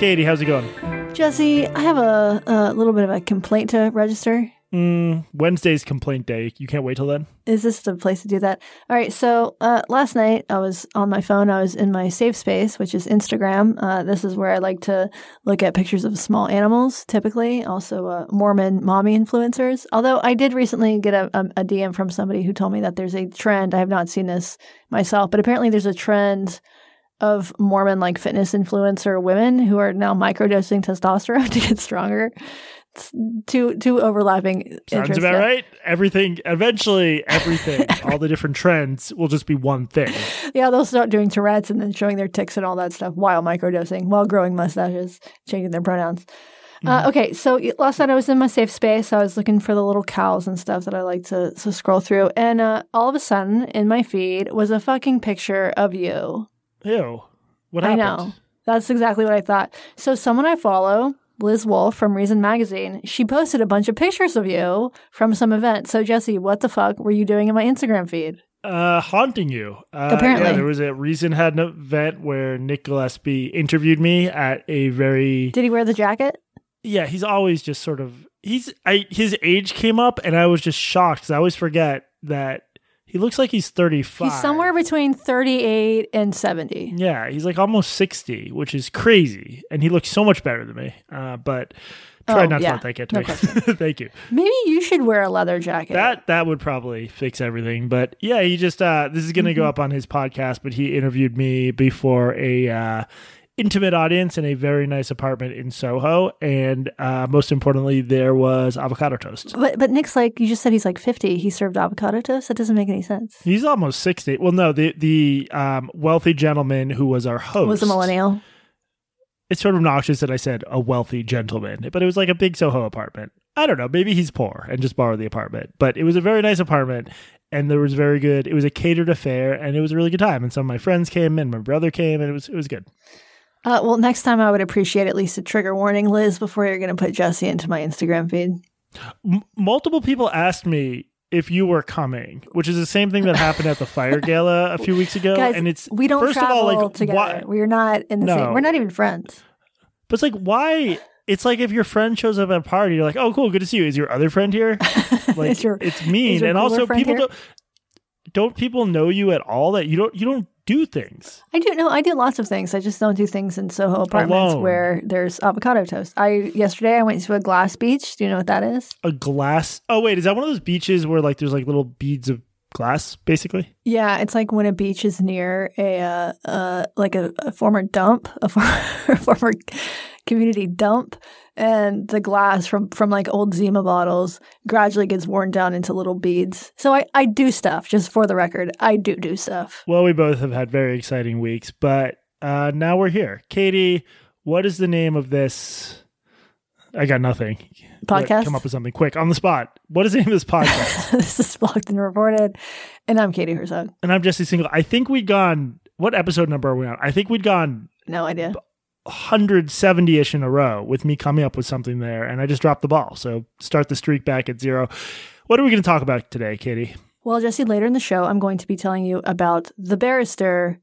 Katie, how's it going? Jesse, I have a, a little bit of a complaint to register. Mm, Wednesday's complaint day. You can't wait till then? Is this the place to do that? All right. So uh, last night I was on my phone. I was in my safe space, which is Instagram. Uh, this is where I like to look at pictures of small animals, typically. Also, uh, Mormon mommy influencers. Although I did recently get a, a, a DM from somebody who told me that there's a trend. I have not seen this myself, but apparently there's a trend of Mormon like fitness influencer women who are now microdosing testosterone to get stronger. It's two two overlapping. Sounds about yeah. right. Everything eventually, everything, all the different trends will just be one thing. Yeah, they'll start doing Tourette's and then showing their ticks and all that stuff while microdosing, while growing mustaches, changing their pronouns. Uh, okay, so last night I was in my safe space. I was looking for the little cows and stuff that I like to, to scroll through, and uh, all of a sudden in my feed was a fucking picture of you. Ew. What happened? I know. That's exactly what I thought. So someone I follow, Liz Wolfe from Reason Magazine, she posted a bunch of pictures of you from some event. So Jesse, what the fuck were you doing in my Instagram feed? Uh, haunting you. Uh, Apparently. yeah, there was a Reason had an event where Nick Gillespie interviewed me at a very Did he wear the jacket? yeah. He's always just sort of he's I his age came up and I was just shocked because I always forget that he looks like he's thirty five. He's somewhere between 38 and 70. Yeah, he's like almost 60, which is crazy. And he looks so much better than me. Uh, but try Oh, not yeah. to let that get to No me. Thank you. Maybe you should wear a leather jacket. That that would probably fix everything. But yeah, he just uh this is gonna go Mm-hmm. up on his podcast, but he interviewed me before a uh intimate audience in a very nice apartment in Soho. And uh most importantly, there was avocado toast. but but Nick's like you just said he's like 50. He served avocado toast. That doesn't make any sense. He's almost 60. Well, no, the the um, wealthy gentleman who was our host Was a millennial. it's sort of obnoxious that I said a wealthy gentleman, but it was like a big Soho apartment. I don't know. Maybe he's poor and just borrowed the apartment, but it was a very nice apartment and there was very good. It was a catered affair and it was a really good time. And some of my friends came and my brother came and it was it was good. Uh, well, next time I would appreciate at least a trigger warning, Liz, before you're going to put Jesse into my Instagram feed. M- multiple people asked me if you were coming, which is the same thing that happened at the fire gala a few weeks ago. Guys, and it's we don't first travel of all like together. why, We are not in the No. same. We're not even friends. but it's like why. It's like if your friend shows up at a party, you're like, "Oh, cool, good to see you." Is your other friend here? Like, your- it's mean, and also people here? don't don't people know you at all that you don't you don't do things. I do know. I do lots of things. I just don't do things in Soho apartments Alone. where there's avocado toast. I yesterday I went to a glass beach. Do you know what that is? A glass. Oh wait, is that one of those beaches where like there's like little beads of glass, basically? Yeah, it's like when a beach is near a uh, uh like a, a former dump, a former, a former community dump, and the glass from from like old Zima bottles gradually gets worn down into little beads. So I I do stuff. Just for the record, I do do stuff. Well, we both have had very exciting weeks, but uh now we're here. Katie, what is the name of this? I got nothing. Podcast? Come up with something quick on the spot. What is the name of this podcast? this is blocked and reported, and I'm Katie Herzog. and I'm Jesse Singal. I think we'd gone. What episode number are we on? I think we'd gone No idea. 170 ish in a row with me coming up with something there, and I just dropped the ball. So start the streak back at zero. What are we going to talk about today, Katie? Well, Jesse, later in the show, I'm going to be telling you about the barrister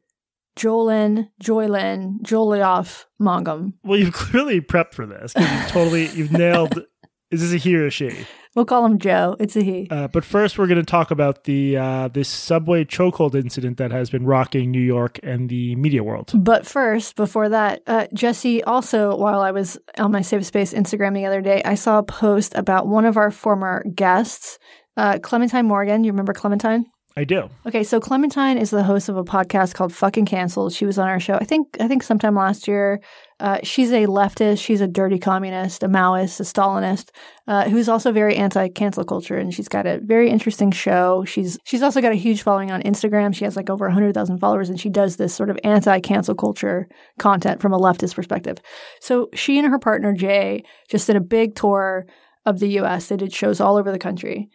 Jolin Joylin Jolioff Mangum. Well, you've clearly prepped for this. You've totally, you've nailed. Is this a he or a she? We'll call him Joe. It's a he. Uh, but first, we're going to talk about the uh, this subway chokehold incident that has been rocking New York and the media world. But first, before that, uh, Jesse, also, while I was on my Safe Space Instagram the other day, I saw a post about one of our former guests, uh, Clementine Morgan. You remember Clementine? I do. Okay, so Clementine is the host of a podcast called Fucking Cancelled. She was on our show, I think, I think sometime last year. Uh, she's a leftist. She's a dirty communist, a Maoist, a Stalinist, uh, who's also very anti-cancel culture, and she's got a very interesting show. She's she's also got a huge following on Instagram. She has like over hundred thousand followers, and she does this sort of anti-cancel culture content from a leftist perspective. So she and her partner Jay just did a big tour of the U.S. They did shows all over the country,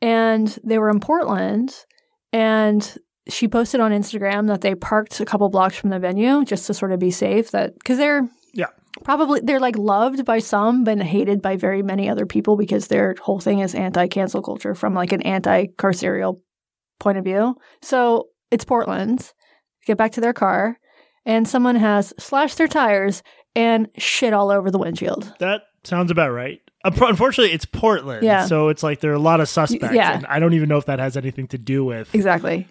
and they were in Portland. And she posted on Instagram that they parked a couple blocks from the venue just to sort of be safe. That because they're Yeah. probably they're like loved by some but hated by very many other people because their whole thing is anti-cancel culture from like an anti-carceral point of view. So it's Portland. Get back to their car, and someone has slashed their tires and shit all over the windshield. That sounds about right. Unf- Unfortunately, it's Portland, Yeah. so it's like there are a lot of suspects, yeah. and I don't even know if that has anything to do with Exactly.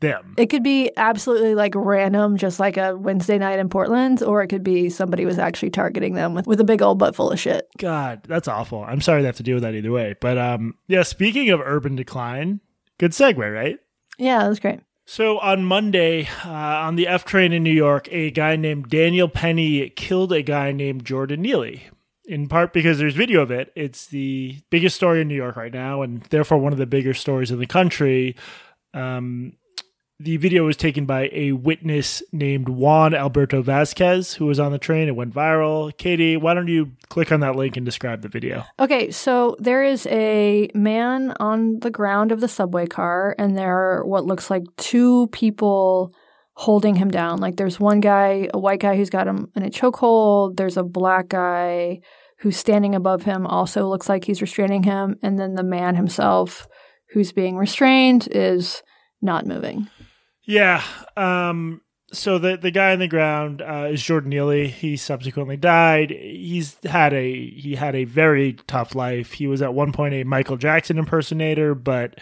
them. It could be absolutely like random, just like a Wednesday night in Portland, or it could be somebody was actually targeting them with, with a big old butt full of shit. God, that's awful. I'm sorry they have to deal with that either way. But um, yeah. Speaking of urban decline, good segue, right? Yeah, that was great. So on Monday, uh, on the F train in New York, a guy named Daniel Penny killed a guy named Jordan Neely. In part because there's video of it. It's the biggest story in New York right now, and therefore one of the bigger stories in the country. Um, the video was taken by a witness named Juan Alberto Vasquez, who was on the train. It went viral. Katie, why don't you click on that link and describe the video? Okay, so there is a man on the ground of the subway car, and there are what looks like two people holding him down. Like there's one guy, a white guy who's got him in a chokehold. There's a black guy who's standing above him, also looks like he's restraining him. And then the man himself who's being restrained is not moving. Yeah. Um, so the the guy on the ground uh, is Jordan Neely. He subsequently died. He's had a he had a very tough life. He was at one point a Michael Jackson impersonator, but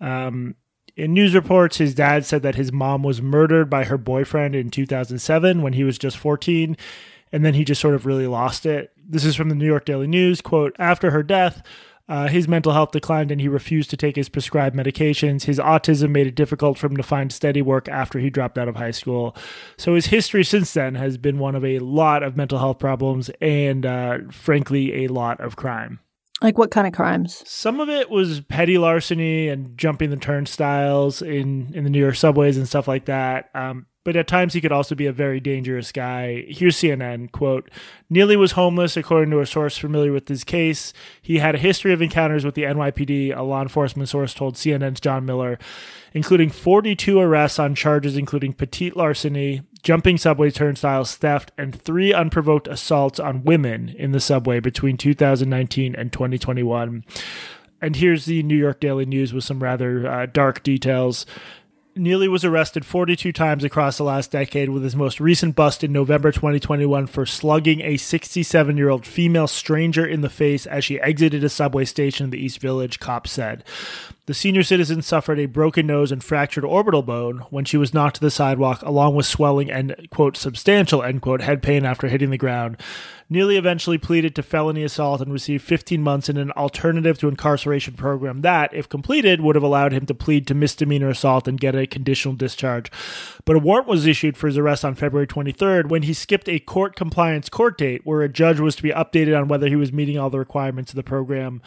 um, in news reports, his dad said that his mom was murdered by her boyfriend in 2007 when he was just 14, and then he just sort of really lost it. This is from the New York Daily News. Quote: After her death. Uh, his mental health declined and he refused to take his prescribed medications. His autism made it difficult for him to find steady work after he dropped out of high school. So his history since then has been one of a lot of mental health problems and, uh, frankly, a lot of crime. Like what kind of crimes? Some of it was petty larceny and jumping the turnstiles in, in the New York subways and stuff like that. Um, but at times he could also be a very dangerous guy. Here's CNN quote: Neely was homeless, according to a source familiar with his case. He had a history of encounters with the NYPD. A law enforcement source told CNN's John Miller, including 42 arrests on charges including petite larceny, jumping subway turnstiles, theft, and three unprovoked assaults on women in the subway between 2019 and 2021. And here's the New York Daily News with some rather uh, dark details. Neely was arrested 42 times across the last decade, with his most recent bust in November 2021 for slugging a 67 year old female stranger in the face as she exited a subway station in the East Village, cops said. The senior citizen suffered a broken nose and fractured orbital bone when she was knocked to the sidewalk, along with swelling and, quote, substantial, end quote, head pain after hitting the ground. Neely eventually pleaded to felony assault and received 15 months in an alternative to incarceration program that, if completed, would have allowed him to plead to misdemeanor assault and get a conditional discharge. But a warrant was issued for his arrest on February 23rd when he skipped a court compliance court date where a judge was to be updated on whether he was meeting all the requirements of the program.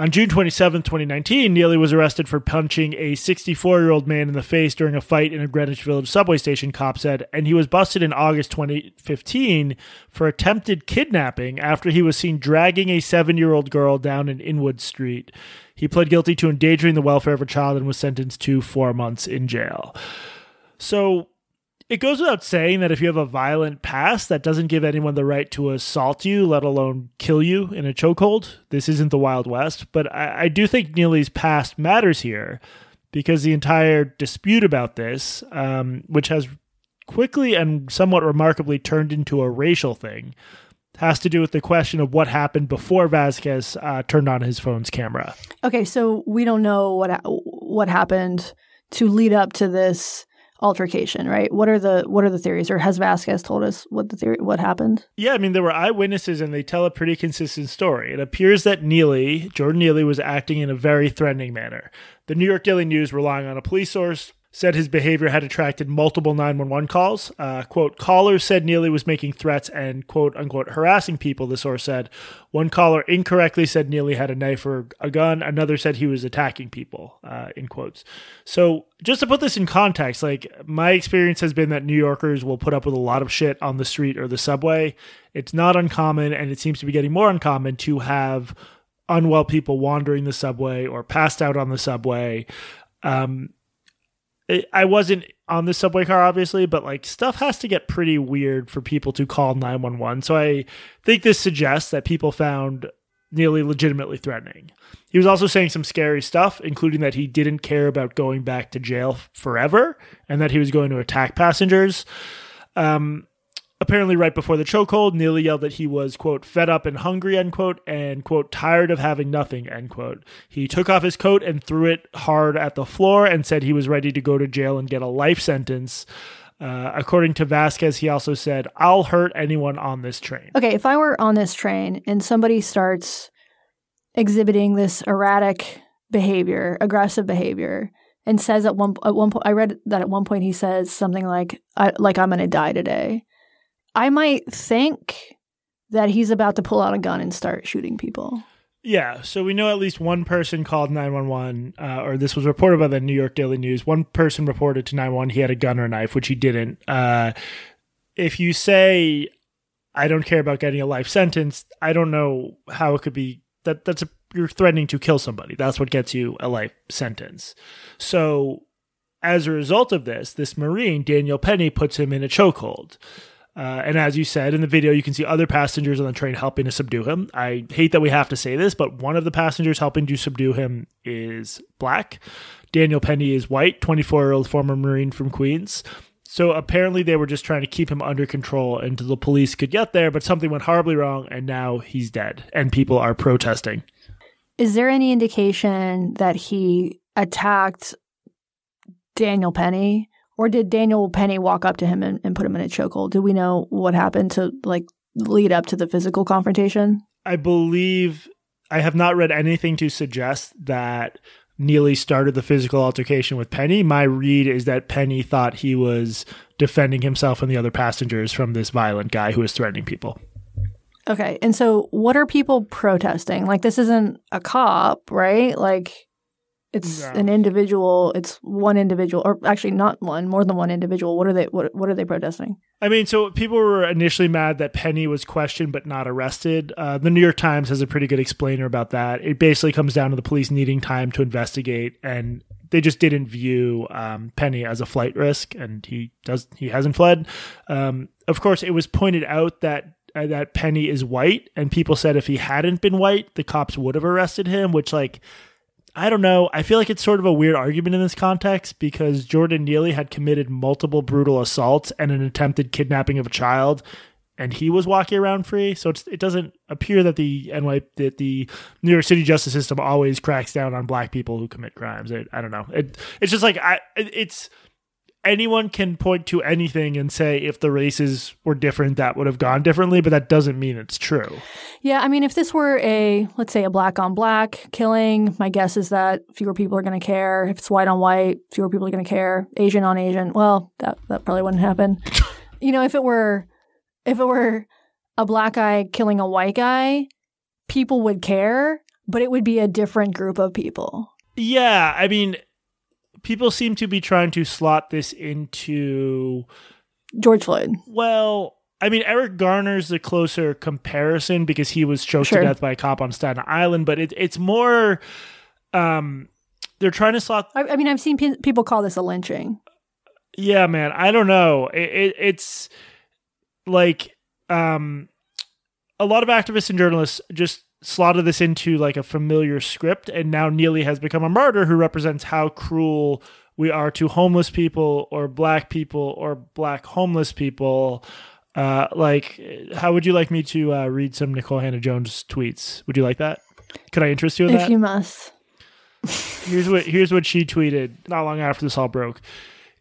On June 27, 2019, Neely was arrested for punching a 64 year old man in the face during a fight in a Greenwich Village subway station, cop said, and he was busted in August 2015 for attempted kidnapping after he was seen dragging a seven year old girl down an Inwood Street. He pled guilty to endangering the welfare of a child and was sentenced to four months in jail. So it goes without saying that if you have a violent past, that doesn't give anyone the right to assault you, let alone kill you in a chokehold. This isn't the Wild West, but I, I do think Neely's past matters here because the entire dispute about this, um, which has quickly and somewhat remarkably turned into a racial thing, has to do with the question of what happened before Vasquez uh, turned on his phone's camera. Okay, so we don't know what ha- what happened to lead up to this altercation, right? What are the what are the theories, or has Vasquez told us what the theory what happened? Yeah, I mean there were eyewitnesses and they tell a pretty consistent story. It appears that Neely, Jordan Neely, was acting in a very threatening manner. The New York Daily News, relying on a police source, said his behavior had attracted multiple 911 calls. Uh, quote, callers said Neely was making threats and, quote unquote, harassing people, the source said. One caller incorrectly said Neely had a knife or a gun. Another said he was attacking people, uh, in quotes. So, just to put this in context, like my experience has been that New Yorkers will put up with a lot of shit on the street or the subway. It's not uncommon, and it seems to be getting more uncommon to have unwell people wandering the subway or passed out on the subway. Um, I wasn't on the subway car, obviously, but like stuff has to get pretty weird for people to call 911. So I think this suggests that people found Neely legitimately threatening. He was also saying some scary stuff, including that he didn't care about going back to jail forever and that he was going to attack passengers. Um, apparently, right before the chokehold, Neely yelled that he was, quote, fed up and hungry, end quote, and, quote, tired of having nothing, end quote. He took off his coat and threw it hard at the floor and said he was ready to go to jail and get a life sentence. Uh, according to Vasquez, he also said, I'll hurt anyone on this train. Okay, if I were on this train and somebody starts exhibiting this erratic behavior, aggressive behavior, and says at one at one point, I read that at one point he says something like, I, "Like I'm going to die today." I might think that he's about to pull out a gun and start shooting people. Yeah, so we know at least one person called 911, uh, or this was reported by the New York Daily News. One person reported to 911 he had a gun or a knife, which he didn't. Uh, if you say, I don't care about getting a life sentence, I don't know how it could be that that's a, you're threatening to kill somebody. That's what gets you a life sentence. So as a result of this, this Marine, Daniel Penny, puts him in a chokehold. Uh, and as you said in the video, you can see other passengers on the train helping to subdue him. I hate that we have to say this, but one of the passengers helping to subdue him is black. Daniel Penny is white, 24 year old former Marine from Queens. So apparently they were just trying to keep him under control until the police could get there, but something went horribly wrong and now he's dead and people are protesting. Is there any indication that he attacked Daniel Penny? Or did Daniel Penny walk up to him and, and put him in a chokehold? Do we know what happened to like lead up to the physical confrontation? I believe I have not read anything to suggest that Neely started the physical altercation with Penny. My read is that Penny thought he was defending himself and the other passengers from this violent guy who was threatening people. Okay. And so what are people protesting? Like this isn't a cop, right? Like it's No. an individual, it's one individual or actually not one, more than one individual. What are they what what are they protesting? I mean, so people were initially mad that Penny was questioned but not arrested. Uh, the New York Times has a pretty good explainer about that. It basically comes down to the police needing time to investigate, and they just didn't view um, Penny as a flight risk, and he does he hasn't fled. Um, of course, it was pointed out that uh, that Penny is white, and people said if he hadn't been white, the cops would have arrested him, which like. I don't know. I feel like it's sort of a weird argument in this context because Jordan Neely had committed multiple brutal assaults and an attempted kidnapping of a child, and he was walking around free. So it doesn't appear that the NY that the New York City justice system always cracks down on black people who commit crimes. It, I don't know. It, it's just like I. it- It's anyone can point to anything and say if the races were different, that would have gone differently, but that doesn't mean it's true. Yeah, I mean if this were a let's say a black on black killing, my guess is that fewer people are going to care. If it's white on white, fewer people are going to care. Asian on Asian, well, that that probably wouldn't happen. you know, if it were if it were a black guy killing a white guy, people would care, but it would be a different group of people. Yeah, I mean, people seem to be trying to slot this into George Floyd. well. I mean, Eric Garner's the closer comparison because he was choked Sure. to death by a cop on Staten Island, but it, it's more. Um, they're trying to slot. I, I mean, I've seen pe- people call this a lynching. Yeah, man. I don't know. It, it, it's like um, a lot of activists and journalists just slotted this into like a familiar script, and now Neely has become a martyr who represents how cruel we are to homeless people or black people or black homeless people. Uh, like, how would you like me to uh, read some Nikole Hannah Jones tweets? Would you like that? Could I interest you in If that? If you must. Here's what here's what she tweeted not long after this all broke.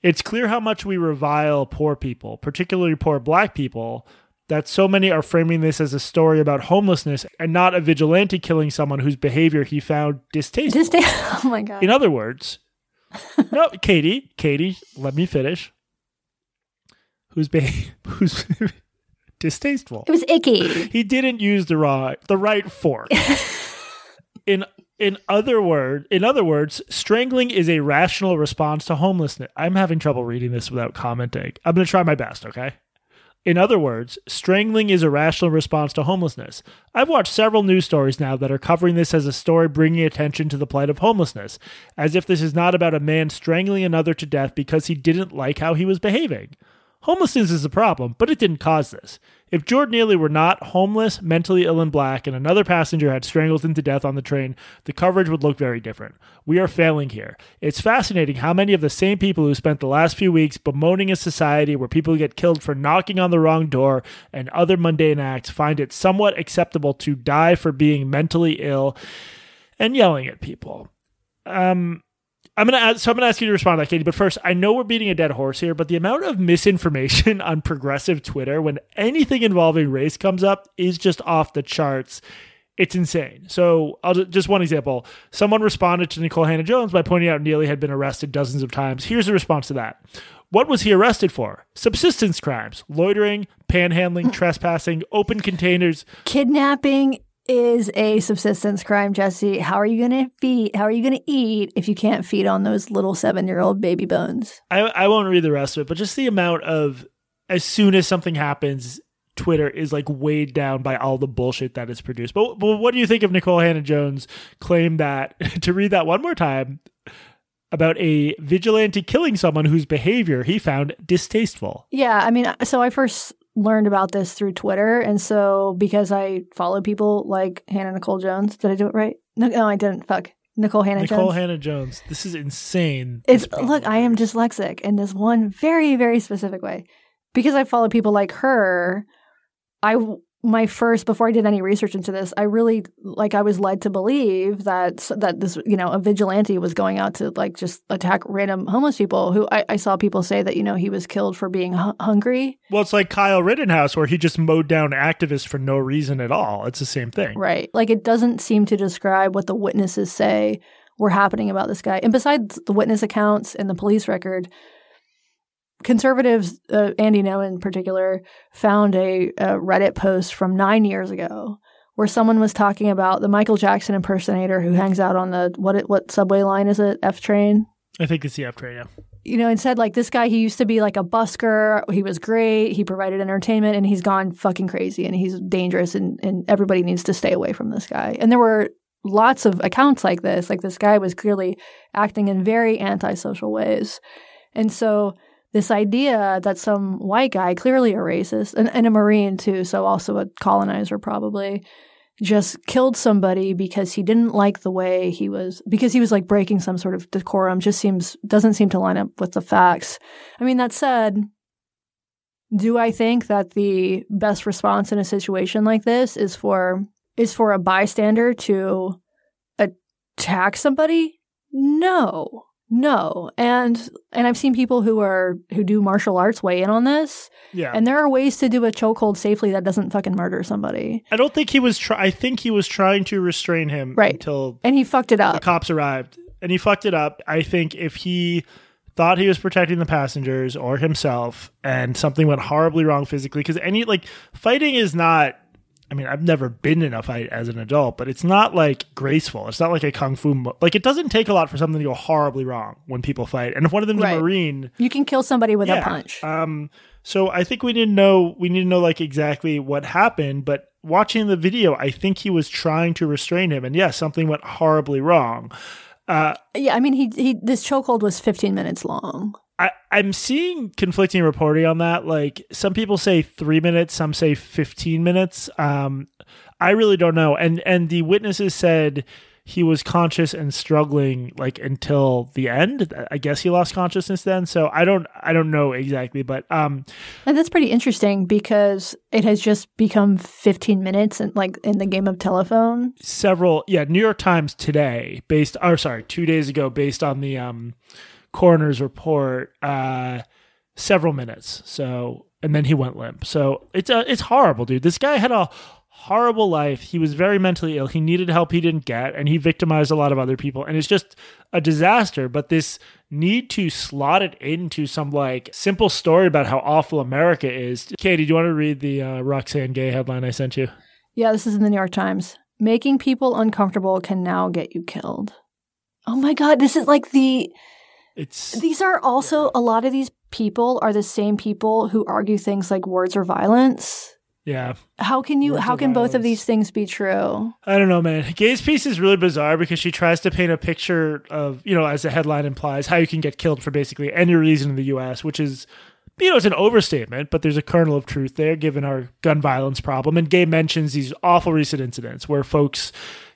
It's clear how much we revile poor people, particularly poor black people, that so many are framing this as a story about homelessness and not a vigilante killing someone whose behavior he found distasteful. Oh my god. In other words, no, Katie, Katie, let me finish. Who's beha- who's distasteful? it was icky. he didn't use the right the right fork. in in other word, in other words, strangling is a rational response to homelessness. I'm having trouble reading this without commenting. I'm going to try my best, okay? In other words, strangling is a rational response to homelessness. I've watched several news stories now that are covering this as a story bringing attention to the plight of homelessness, as if this is not about a man strangling another to death because he didn't like how he was behaving. Homelessness is a problem, but it didn't cause this. If Jordan Neely were not homeless, mentally ill, and black, and another passenger had strangled him to death on the train, the coverage would look very different. We are failing here. It's fascinating how many of the same people who spent the last few weeks bemoaning a society where people get killed for knocking on the wrong door and other mundane acts find it somewhat acceptable to die for being mentally ill and yelling at people. Um, I'm gonna ask, so I'm gonna ask you to respond to that, Katie. But first, I know we're beating a dead horse here, but the amount of misinformation on progressive Twitter when anything involving race comes up is just off the charts. It's insane. So, I'll just, one example. Someone responded to Nikole Hannah-Jones by pointing out Neely had been arrested dozens of times. Here's the response to that. What was he arrested for? Subsistence crimes, loitering, panhandling, trespassing, open containers. Kidnapping is a subsistence crime, Jesse. How are you going to feed? How are you going to eat if you can't feed on those little seven year old baby bones? I, I won't read the rest of it, but just the amount of as soon as something happens, Twitter is like weighed down by all the bullshit that is produced. But, but what do you think of Nikole Hannah-Jones' claim that to read that one more time about a vigilante killing someone whose behavior he found distasteful? Yeah, I mean, so I first learned about this through Twitter. And so because I follow people like Hannah Nicole Jones, did I do it right? No, no I didn't. Fuck. Nikole Hannah Jones. Nicole Jones. Hannah Jones. This is insane. It's look, I am dyslexic in this one very, very specific way. Because I follow people like her, I my first before I did any research into this, I really like I was led to believe that that this you know a vigilante was going out to like just attack random homeless people. Who I, I saw people say that you know he was killed for being hu- hungry. Well, it's like Kyle Rittenhouse, where he just mowed down activists for no reason at all. It's the same thing, right? Like it doesn't seem to describe what the witnesses say were happening about this guy. And besides the witness accounts and the police record, conservatives, uh, Andy Ngo in particular, found a, a, Reddit post from nine years ago where someone was talking about the Michael Jackson impersonator who hangs out on the what what subway line is it F train? I think it's the F train. Yeah. You know, and said like this guy, he used to be like a busker. He was great. He provided entertainment, and he's gone fucking crazy, and he's dangerous, and and everybody needs to stay away from this guy. And there were lots of accounts like this. Like this guy was clearly acting in very antisocial ways, and so this idea that some white guy, clearly a racist, and, and, a Marine too, so also a colonizer probably, just killed somebody because he didn't like the way he was, because he was like breaking some sort of decorum, just seems, doesn't seem to line up with the facts. I mean, that said, do I think that the best response in a situation like this is for is for a bystander to attack somebody? No. No. And and I've seen people who are who do martial arts weigh in on this. Yeah. And there are ways to do a chokehold safely that doesn't fucking murder somebody. I don't think he was try I think he was trying to restrain him right. until And he fucked it up. The cops arrived. And he fucked it up. I think if he thought he was protecting the passengers or himself and something went horribly wrong physically because any like fighting is not I mean, I've never been in a fight as an adult, but it's not like graceful. It's not like a kung fu. Mo- like it doesn't take a lot for something to go horribly wrong when people fight. And if one of them's Right. a marine, You can kill somebody with yeah. a punch. Um, so I think we to know. We need to know like exactly what happened. But watching the video, I think he was trying to restrain him, and yes, something went horribly wrong. Uh, yeah, I mean he he this chokehold was 15 minutes long. I, I'm seeing conflicting reporting on that. Like some people say three minutes, some say 15 minutes. Um, I really don't know. And and the witnesses said he was conscious and struggling like until the end. I guess he lost consciousness then. So I don't I don't know exactly, but um, And that's pretty interesting because it has just become 15 minutes and like in the game of telephone. several yeah New York Times today based or sorry two days ago based on the um coroner's report uh several minutes. So and then he went limp. So it's uh, it's horrible dude. This guy had a horrible life. He was very mentally ill. He needed help he didn't get and he victimized a lot of other people. And it's just a disaster. But this need to slot it into some like simple story about how awful America is. Katie do you want to read the uh, Roxane Gay headline I sent you? Yeah, this is in the New York Times. Making people uncomfortable can now get you killed. Oh my god, this is like the it's these are also a lot of these people are the same people who argue things like words are violence. yeah How can you Words how can both of these things be true? I don't know, man. Gay's piece is really bizarre because she tries to paint a picture of, you know, as the headline implies, how you can get killed for basically any reason in the U.S., which is you know, it's an overstatement, but there's a kernel of truth there given our gun violence problem. And Gay mentions these awful recent incidents where folks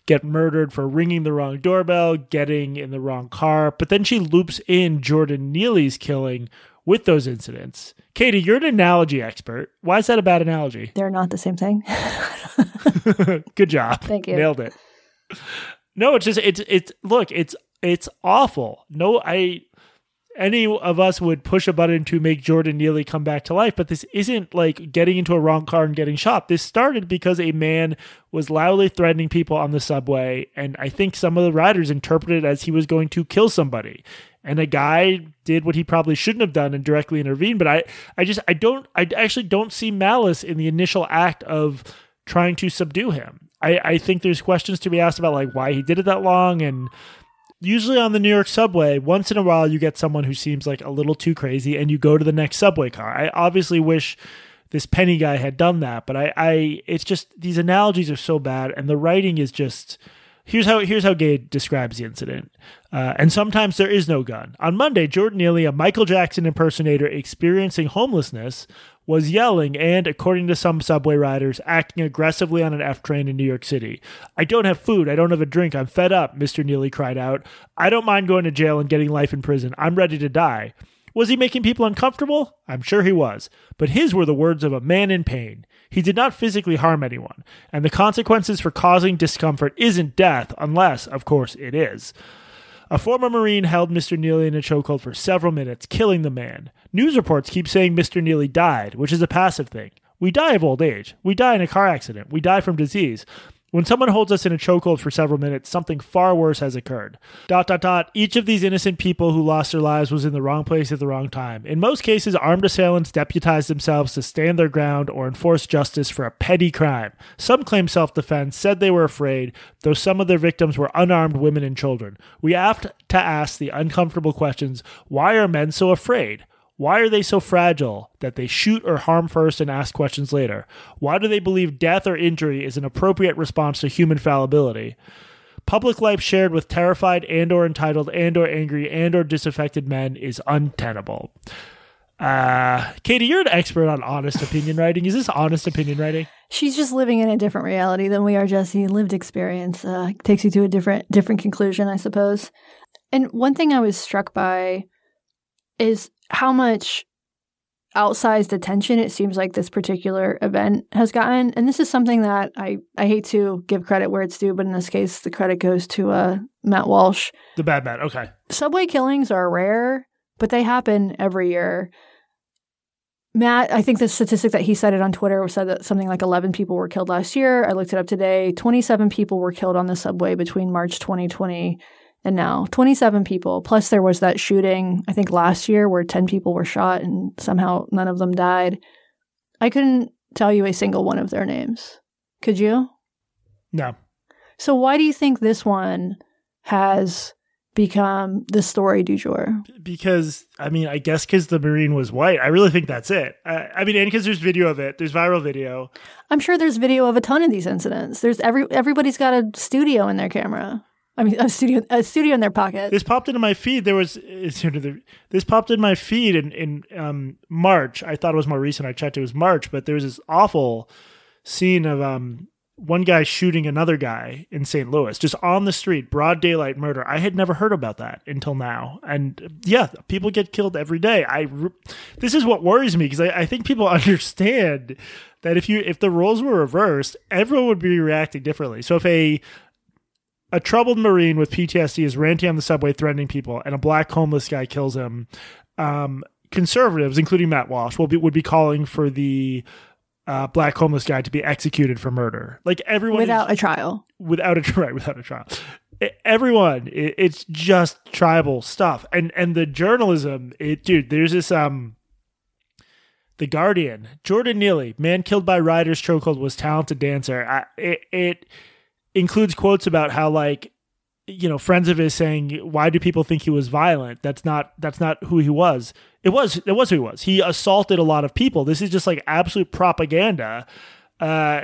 get murdered for ringing the wrong doorbell, getting in the wrong car. But then she loops in Jordan Neely's killing with those incidents. Katie, you're an analogy expert. Why is that a bad analogy? They're not the same thing. Good job. Thank you. Nailed it. No, it's just it's it's look, it's it's awful. No, I any of us would push a button to make Jordan Neely come back to life, but this isn't like getting into a wrong car and getting shot. This started because a man was loudly threatening people on the subway, and I think some of the riders interpreted as he was going to kill somebody. And a guy did what he probably shouldn't have done and directly intervened. But I, I just, I don't, I actually don't see malice in the initial act of trying to subdue him. I, I think there's questions to be asked about like why he did it that long and usually on the New York subway, once in a while you get someone who seems like a little too crazy and you go to the next subway car. I obviously wish this Penny guy had done that, but I, I it's just these analogies are so bad and the writing is just here's how here's how Gay describes the incident. Uh, and sometimes there is no gun. On Monday, Jordan Neely, a Michael Jackson impersonator experiencing homelessness, was yelling and, according to some subway riders, acting aggressively on an F train in New York City. I don't have food. I don't have a drink. I'm fed up, Mr. Neely cried out. I don't mind going to jail and getting life in prison. I'm ready to die. Was he making people uncomfortable? I'm sure he was. But his were the words of a man in pain. He did not physically harm anyone, and the consequences for causing discomfort isn't death, unless, of course, it is. A former Marine held Mr. Neely in a chokehold for several minutes, killing the man. News reports keep saying Mr. Neely died, which is a passive thing. We die of old age. We die in a car accident. We die from disease. When someone holds us in a chokehold for several minutes, something far worse has occurred. Dot dot dot. Each of these innocent people who lost their lives was in the wrong place at the wrong time. In most cases, armed assailants deputized themselves to stand their ground or enforce justice for a petty crime. Some claimed self defense, said they were afraid, though some of their victims were unarmed women and children. We have to ask the uncomfortable questions why are men so afraid? Why are they so fragile that they shoot or harm first and ask questions later? Why do they believe death or injury is an appropriate response to human fallibility? Public life shared with terrified and or entitled and or angry and or disaffected men is untenable. Uh, Katie, you're an expert on honest opinion writing. Is this honest opinion writing? She's just living in a different reality than we are, Jesse. Lived experience uh, takes you to a different different conclusion, I suppose. And one thing I was struck by is how much outsized attention it seems like this particular event has gotten. And this is something that I, I hate to give credit where it's due, but in this case, the credit goes to uh, Matt Walsh. The bad Matt, okay. Subway killings are rare, but they happen every year. Matt, I think the statistic that he cited on Twitter said that something like 11 people were killed last year. I looked it up today. 27 people were killed on the subway between March 2020 and now 27 people. Plus, there was that shooting, I think last year, where 10 people were shot and somehow none of them died. I couldn't tell you a single one of their names. Could you? No. So, why do you think this one has become the story du jour? Because, I mean, I guess because the Marine was white. I really think that's it. I, I mean, and because there's video of it, there's viral video. I'm sure there's video of a ton of these incidents. There's every everybody's got a studio in their camera. I mean, a studio, a studio in their pocket. This popped into my feed. There was this popped in my feed in in um, March. I thought it was more recent. I checked; it was March, but there was this awful scene of um, one guy shooting another guy in St. Louis, just on the street, broad daylight murder. I had never heard about that until now, and yeah, people get killed every day. I this is what worries me because I, I think people understand that if you if the roles were reversed, everyone would be reacting differently. So if a a troubled Marine with PTSD is ranting on the subway, threatening people, and a black homeless guy kills him. Um, conservatives, including Matt Walsh, will be would be calling for the uh, black homeless guy to be executed for murder. Like everyone without is, a trial. Without a right, without a trial. everyone, it, it's just tribal stuff, and and the journalism. It, dude, there's this um. The Guardian, Jordan Neely, man killed by rider's chokehold, was talented dancer. I, it, it includes quotes about how like you know friends of his saying why do people think he was violent that's not that's not who he was it was it was who he was he assaulted a lot of people this is just like absolute propaganda uh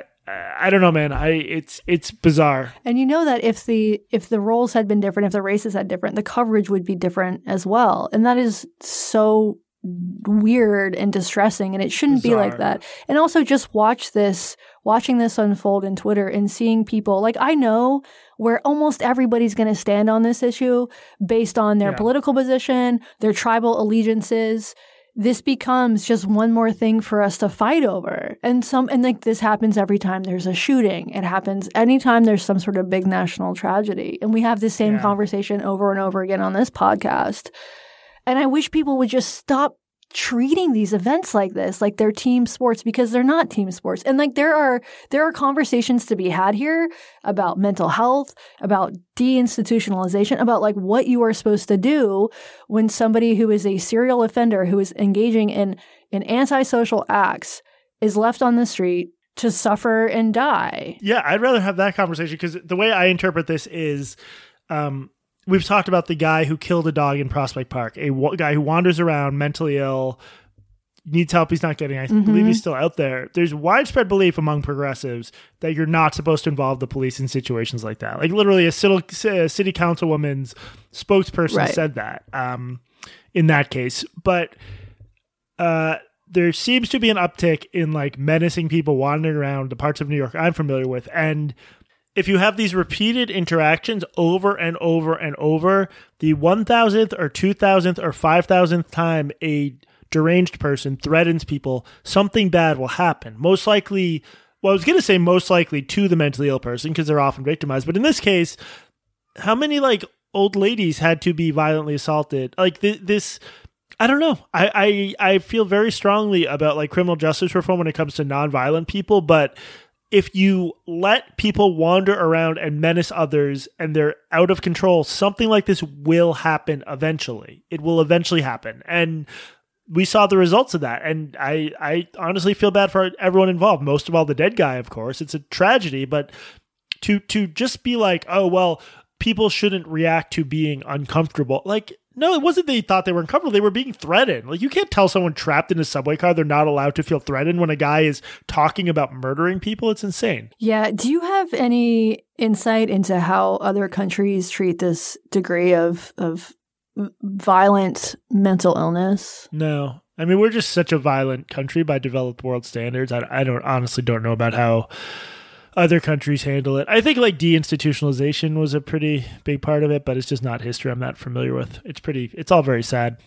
I don't know, man. I it's it's bizarre. And you know that if the if the roles had been different, if the races had different, the coverage would be different as well. And that is so weird and distressing and it shouldn't Bizarre. be like that. And also just watch this watching this unfold in Twitter and seeing people like I know where almost everybody's going to stand on this issue based on their yeah. political position, their tribal allegiances. This becomes just one more thing for us to fight over. And some and like this happens every time there's a shooting. It happens anytime there's some sort of big national tragedy. And we have the same yeah. conversation over and over again on this podcast. And I wish people would just stop treating these events like this like they're team sports because they're not team sports. And like there are there are conversations to be had here about mental health about deinstitutionalization about like what you are supposed to do when somebody who is a serial offender who is engaging in in antisocial acts is left on the street to suffer and die. Yeah i'd rather have that conversation because the way i interpret this is um we've talked about the guy who killed a dog in Prospect Park, a w- guy who wanders around mentally ill, needs help he's not getting. I mm-hmm. believe he's still out there. There's widespread belief among progressives that you're not supposed to involve the police in situations like that. Like literally, a city, a city councilwoman's spokesperson right. said that um, in that case. But uh, there seems to be an uptick in like menacing people wandering around the parts of New York I'm familiar with, and if you have these repeated interactions over and over and over, the 1000th or 2000th or 5000th time a deranged person threatens people, something bad will happen. Most likely, well, I was going to say most likely to the mentally ill person because they're often victimized. But in this case, how many like old ladies had to be violently assaulted? Like th- this. I don't know. I, I I feel very strongly about like criminal justice reform when it comes to nonviolent people, but if you let people wander around and menace others and they're out of control, something like this will happen eventually. It will eventually happen. And we saw the results of that. And I, I honestly feel bad for everyone involved. Most of all, the dead guy, of course. It's a tragedy, but to to just be like, oh well, people shouldn't react to being uncomfortable. Like no, it wasn't they thought they were uncomfortable. They were being threatened. Like you can't tell someone trapped in a subway car they're not allowed to feel threatened when a guy is talking about murdering people. It's insane. Yeah. Do you have any insight into how other countries treat this degree of of violent mental illness? No. I mean, we're just such a violent country by developed world standards. I, I don't honestly don't know about how other countries handle it. I think like deinstitutionalization was a pretty big part of it, but it's just not history I'm not familiar with. It's pretty it's all very sad.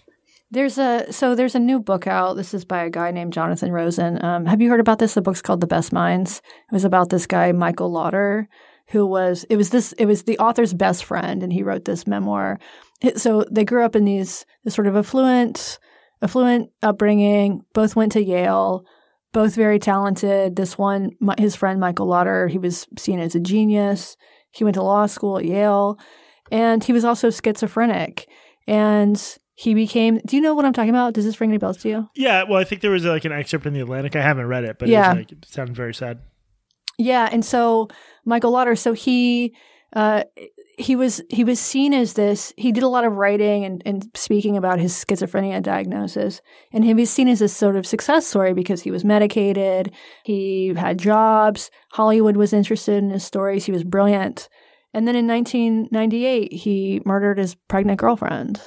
There's a so there's a new book out. This is by a guy named Jonathan Rosen. Um, have you heard about this? The book's called The Best Minds. It was about this guy Michael Laudor, who was it was this it was the author's best friend, and he wrote this memoir. So they grew up in these this sort of affluent affluent upbringing. Both went to Yale both very talented. This one, my, his friend Michael Laudor, he was seen as a genius. He went to law school at Yale, and he was also schizophrenic. And he became. Do you know what I'm talking about? Does this ring any bells to you? Yeah. Well, I think there was like an excerpt in the Atlantic. I haven't read it, but yeah. it, like, it sounded very sad. Yeah, and so Michael Laudor, so he uh, he was he was seen as this. He did a lot of writing and, and speaking about his schizophrenia diagnosis, and he was seen as a sort of success story because he was medicated. He had jobs. Hollywood was interested in his stories. He was brilliant. And then in 1998, he murdered his pregnant girlfriend.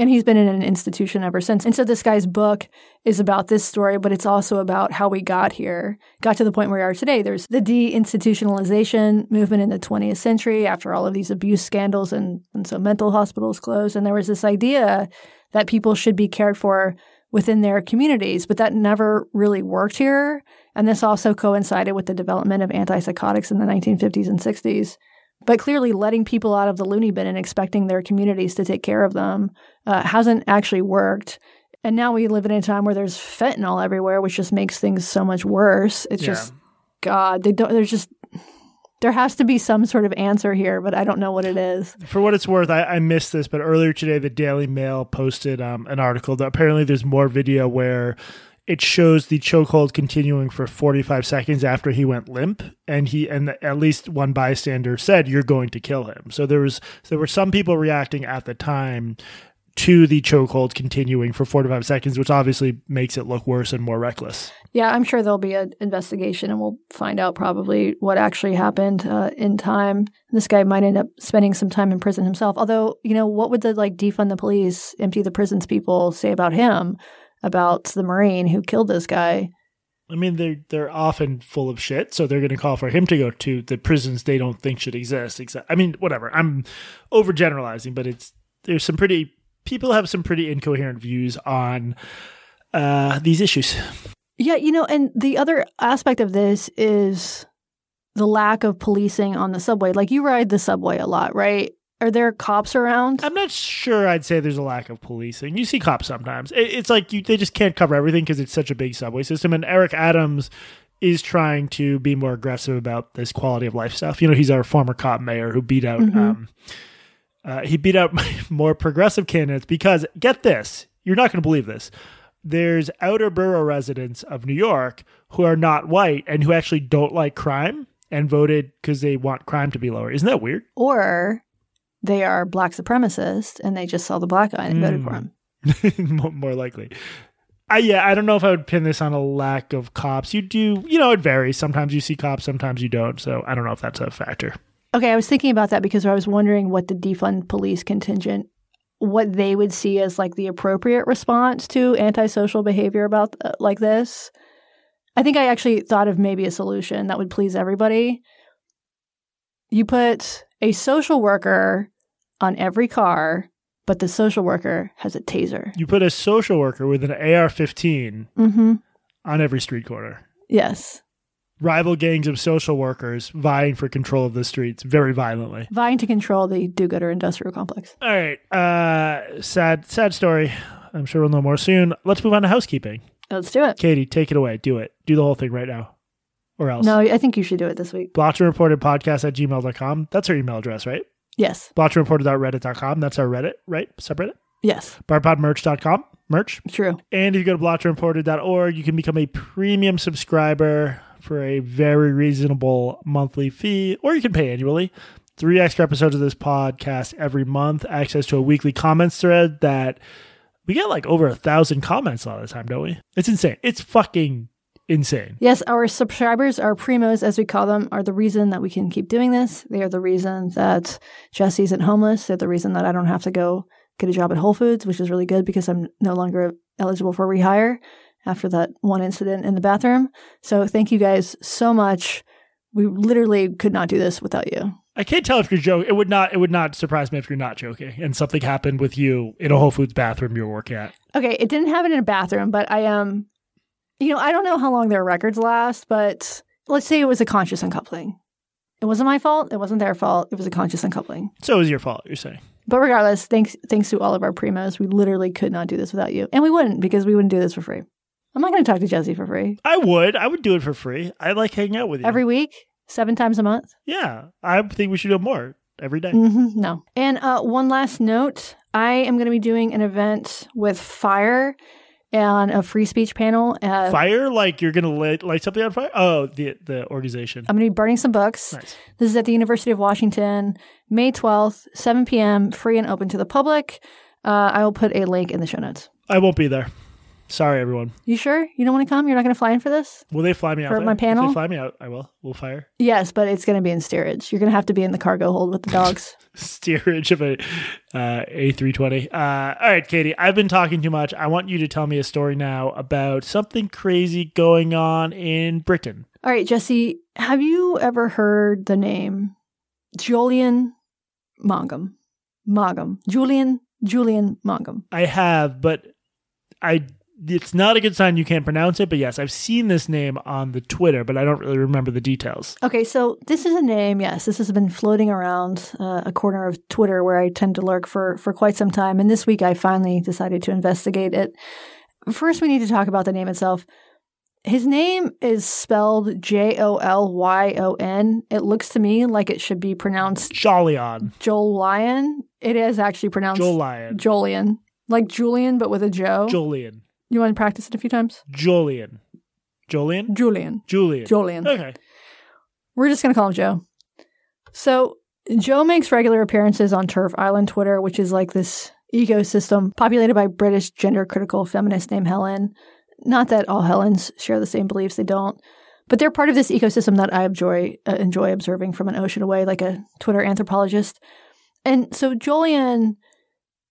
And he's been in an institution ever since. And so this guy's book is about this story, but it's also about how we got here, got to the point where we are today. There's the deinstitutionalization movement in the 20th century after all of these abuse scandals and, and so mental hospitals closed. And there was this idea that people should be cared for within their communities, but that never really worked here. And this also coincided with the development of antipsychotics in the 1950s and 60s. But clearly, letting people out of the loony bin and expecting their communities to take care of them uh, hasn't actually worked. And now we live in a time where there's fentanyl everywhere, which just makes things so much worse. It's yeah. just, God, they don't, there's just, there has to be some sort of answer here, but I don't know what it is. For what it's worth, I, I missed this, but earlier today, the Daily Mail posted um, an article that apparently there's more video where it shows the chokehold continuing for 45 seconds after he went limp and he and at least one bystander said you're going to kill him so there was there were some people reacting at the time to the chokehold continuing for 45 seconds, which obviously makes it look worse and more reckless. Yeah, I'm sure there'll be an investigation and we'll find out probably what actually happened uh, in time. This guy might end up spending some time in prison himself. Although, you know, what would the like defund the police, empty the prisons people say about him, about the Marine who killed this guy? I mean, they're they're often full of shit, so they're going to call for him to go to the prisons they don't think should exist. Except, I mean, whatever. I'm overgeneralizing, but it's there's some pretty people have some pretty incoherent views on uh, these issues. Yeah, you know, and the other aspect of this is the lack of policing on the subway. Like you ride the subway a lot, right? Are there cops around? I'm not sure. I'd say there's a lack of policing. You see cops sometimes. It, it's like you, they just can't cover everything because it's such a big subway system. And Eric Adams is trying to be more aggressive about this quality of life stuff. You know, he's our former cop mayor who beat out. Mhm. Um, uh, he beat out more progressive candidates because get this, you're not going to believe this. There's outer borough residents of New York who are not white and who actually don't like crime and voted because they want crime to be lower. Isn't that weird? Or they are black supremacists and they just saw the black guy and voted for Mm. him. more more likely. I, yeah, I don't know if I would pin this on a lack of cops. You do, you know, it varies. Sometimes you see cops, sometimes you don't. So I don't know if that's a factor. Okay, I was thinking about that because I was wondering what the defund police contingent what they would see as like the appropriate response to antisocial behavior about uh, like this. I think I actually thought of maybe a solution that would please everybody. You put a social worker on every car, but the social worker has a taser. You put a social worker with an AR-15 Mm-hmm. on every street corner. Yes, Rival gangs of social workers vying for control of the streets very violently. vying to control the do-gooder industrial complex. All right, uh, sad, sad story. I'm sure we'll know more soon. Let's move on to housekeeping. Let's do it. Katie, take it away. Do it. Do the whole thing right now, or else. No, I think you should do it this week. Blocked and reported podcast at gmail.com. That's our email address, right? Yes, blockedandreported.reddit.com. That's our Reddit, right? Subreddit. yes, Barpodmerch.com. Merch. true. And if you go to blockedandreported.org, you can become a premium subscriber for a very reasonable monthly fee, or you can pay annually. Three extra episodes of this podcast every month, access to a weekly comments thread that we get like over a thousand comments a lot of the time, don't we? It's insane. It's fucking insane. Yes, our subscribers, our primos, as we call them, are the reason that we can keep doing this. They are the reason that Jesse isn't homeless. They're the reason that I don't have to go get a job at Whole Foods, which is really good because I'm no longer eligible for rehire after that one incident in the bathroom. So thank you guys so much. We literally could not do this without you. I can't tell if you're joking. It would not. It would not surprise me if you're not joking, and something happened with you in a Whole Foods bathroom you working at. Okay, it didn't happen in a bathroom, but I am, um, you know, I don't know how long their records last, but let's say it was a conscious uncoupling. It wasn't my fault. It wasn't their fault. It was a conscious uncoupling. So it was your fault. You're saying. But regardless, thanks thanks to all of our primos, we literally could not do this without you, and we wouldn't because we wouldn't do this for free. I'm not going to talk to Jesse for free I would. I would do it for free. I like hanging out with you. every week, seven times a month. yeah, I think we should do more every day. hmm no. And uh, one last note: I am going to be doing an event with Fire and a free speech panel. Uh, Fire, like you're gonna light, light something on fire. Oh, the the organization. I'm going to be burning some books. Nice. This is at the University of Washington, May 12th, 7 p.m., free and open to the public. Uh, I will put a link in the show notes. I won't be there. Sorry, everyone. You sure you don't want to come? You're not going to fly in for this? Will they fly me out? For there? my If panel? they fly me out. I will. We'll fire Yes, but it's going to be in steerage. You're going to have to be in the cargo hold with the dogs. steerage of a uh, A320. Uh, all right, Katie. I've been talking too much. I want you to tell me a story now about something crazy going on in Britain. All right, Jesse, have you ever heard the name Julian Mangum? Mangum. Julian Julian Mangum. I have, but I. It's not a good sign you can't pronounce it. But yes, I've seen this name on the Twitter, but I don't really remember the details. Okay, so this is a name. Yes, this has been floating around uh, a corner of Twitter where I tend to lurk for for quite some time, and this week I finally decided to investigate it. First, we need to talk about the name itself. His name is spelled J O L Y O N. It looks to me like it should be pronounced Jolion. Joel Lion. It is actually pronounced Jolion. Jolian, like Julian, but with a Joe. Jolian. You want to practice it a few times? Jolian. Jolian? Julian. Julian. Julian. Okay. We're just going to call him Joe. So, Joe makes regular appearances on Turf Island Twitter, which is like this ecosystem populated by British gender critical feminist named Helen. Not that all Helens share the same beliefs, they don't. But they're part of this ecosystem that I enjoy, uh, enjoy observing from an ocean away, like a Twitter anthropologist. And so Jolyon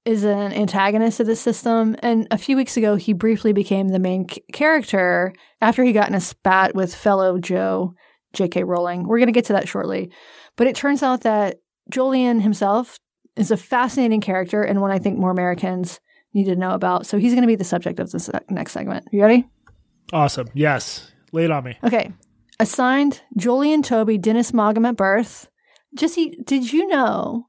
is an antagonist of the system. And a few weeks ago, he briefly became the main c- character after he got in a spat with fellow Joe, J.K. Rowling. We're going to get to that shortly. But it turns out that Jolyon himself is a fascinating character and one I think more Americans need to know about. So he's going to be the subject of this uh, next segment. You ready? Awesome. Yes. Lay it on me. Okay. Assigned Jolyon Toby Dennis Maugham at birth. Jesse, did you know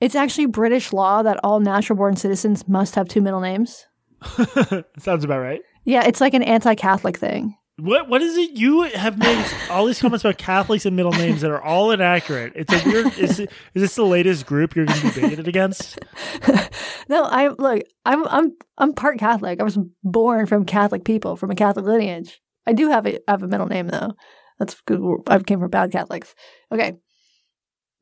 it's actually British law that all natural born citizens must have two middle names? Sounds about right. Yeah, it's like an anti Catholic thing. What what is it? You have made all these comments about Catholics and middle names that are all inaccurate. It's a weird. Is, this the latest group you're going to be bigoted against? no, I look. I'm I'm I'm part Catholic. I was born from Catholic people, from a Catholic lineage. I do have a have a middle name though. That's good. I came from bad Catholics. Okay.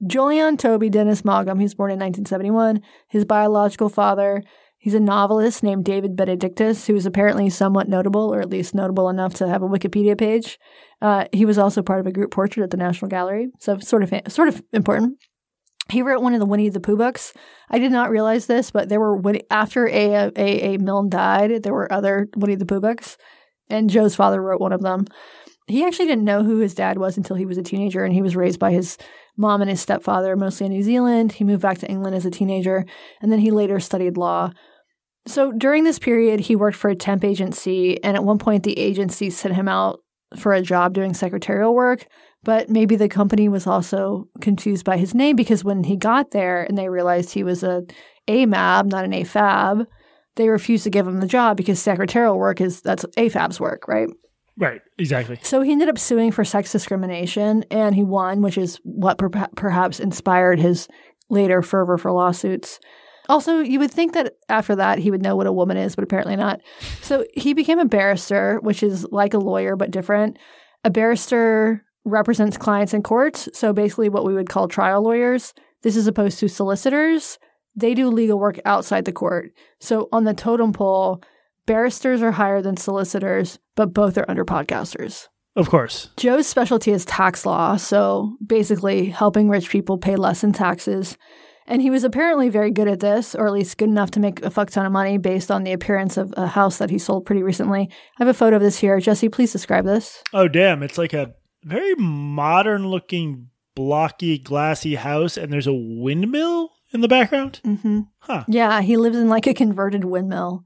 Jolyon Toby Dennis Maugham. He was born in 1971. His biological father He's a novelist named David Benedictus, who is apparently somewhat notable, or at least notable enough to have a Wikipedia page. Uh, he was also part of a group portrait at the National Gallery, so sort of sort of important. He wrote one of the Winnie the Pooh books. I did not realize this, but there were after a a, a Milne died, there were other Winnie the Pooh books, and Joe's father wrote one of them. He actually didn't know who his dad was until he was a teenager, and he was raised by his mom and his stepfather, mostly in New Zealand. He moved back to England as a teenager, and then he later studied law. So during this period, he worked for a temp agency, and at one point, the agency sent him out for a job doing secretarial work. But maybe the company was also confused by his name because when he got there and they realized he was a AMAB, not an AFAB, they refused to give him the job because secretarial work is that's AFAB's work, right? Right, exactly. So he ended up suing for sex discrimination and he won, which is what per- perhaps inspired his later fervor for lawsuits. Also, you would think that after that he would know what a woman is, but apparently not. So he became a barrister, which is like a lawyer but different. A barrister represents clients in courts, so basically what we would call trial lawyers. This is opposed to solicitors. They do legal work outside the court. So on the totem pole, barristers are higher than solicitors, but both are under podcasters. Of course. Joe's specialty is tax law, so basically helping rich people pay less in taxes. And he was apparently very good at this, or at least good enough to make a fuck ton of money based on the appearance of a house that he sold pretty recently. I have a photo of this here. Jesse, please describe this. Oh, damn. It's like a very modern looking, blocky, glassy house, and there's a windmill in the background. Mm-hmm. Huh. Yeah, he lives in like a converted windmill.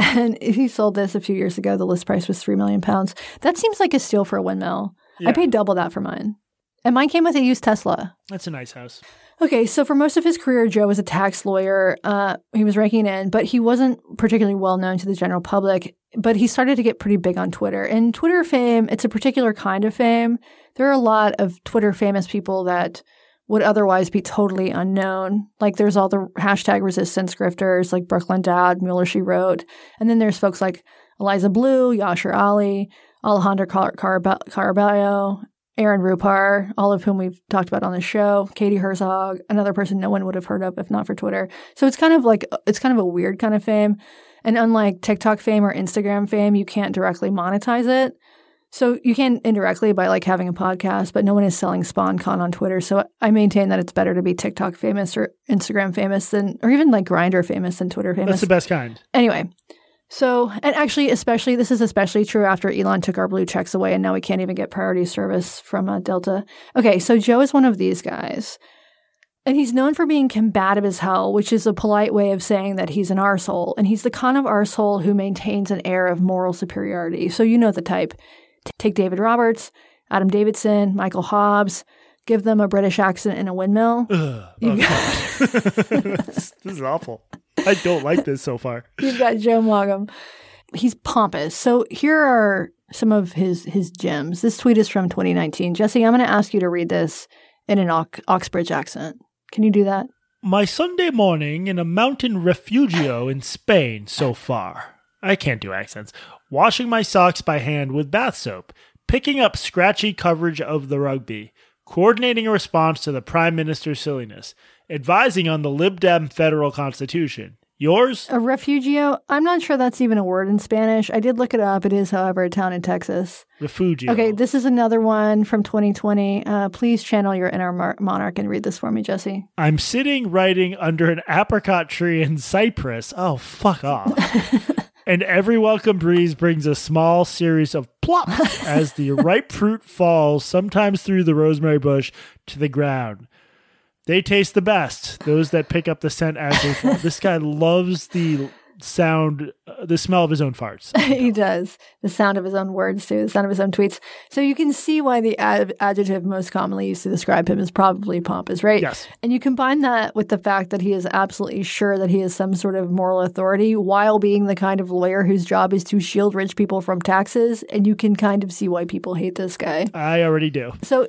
And he sold this a few years ago. The list price was three million pounds. That seems like a steal for a windmill. Yeah. I paid double that for mine. And mine came with a used Tesla. That's a nice house. Okay, so for most of his career, Joe was a tax lawyer. Uh, he was raking in, but he wasn't particularly well known to the general public. But he started to get pretty big on Twitter. And Twitter fame, it's a particular kind of fame. There are a lot of Twitter famous people that would otherwise be totally unknown. Like there's all the hashtag resistance grifters like Brooklyn Dad, Mueller She Wrote. And then there's folks like Eliza Bleu, Yashar Ali, Alejandro Car- Car- Caraballo, Aaron Rupar, all of whom we've talked about on the show, Katie Herzog, another person no one would have heard of if not for Twitter. So it's kind of like it's kind of a weird kind of fame. And unlike TikTok fame or Instagram fame, you can't directly monetize it. So you can indirectly by like having a podcast, but no one is selling sponcon on Twitter. So I maintain that it's better to be TikTok famous or Instagram famous than, or even like Grindr famous than Twitter famous. That's the best kind. Anyway, so, and actually, especially, this is especially true after Elon took our blue checks away and now we can't even get priority service from uh, Delta. Okay, so Joe is one of these guys. And he's known for being combative as hell, which is a polite way of saying that he's an arsehole. And he's the kind of arsehole who maintains an air of moral superiority. So you know the type. Take David Roberts, Adam Davidson, Michael Hobbs, give them a British accent in a windmill. Ugh, oh, this, this is awful. I don't like this so far. You've got Joe Maugham. He's pompous. So here are some of his his gems. This tweet is from 2019. Jesse, I'm going to ask you to read this in an Oxbridge accent. Can you do that? My Sunday morning in a mountain refugio in Spain so far. I can't do accents. Washing my socks by hand with bath soap, picking up scratchy coverage of the rugby, coordinating a response to the Prime Minister's silliness, advising on the Lib Dem federal constitution. Yours? A refugio? I'm not sure that's even a word in Spanish. I did look it up. It is, however, a town in Texas. Refugio. Okay, this is another one from 2020. Uh, please channel your inner monarch and read this for me, Jesse. I'm sitting writing under an apricot tree in Cyprus. Oh, fuck off. and every welcome breeze brings a small series of plops as the ripe fruit falls, sometimes through the rosemary bush, to the ground. They taste the best. Those that pick up the scent as they fall. this guy loves the sound, uh, the smell of his own farts. he does. The sound of his own words, too, the sound of his own tweets. So you can see why the ad- adjective most commonly used to describe him is probably pompous, right? Yes. And you combine that with the fact that he is absolutely sure that he is some sort of moral authority while being the kind of lawyer whose job is to shield rich people from taxes. And you can kind of see why people hate this guy. I already do. So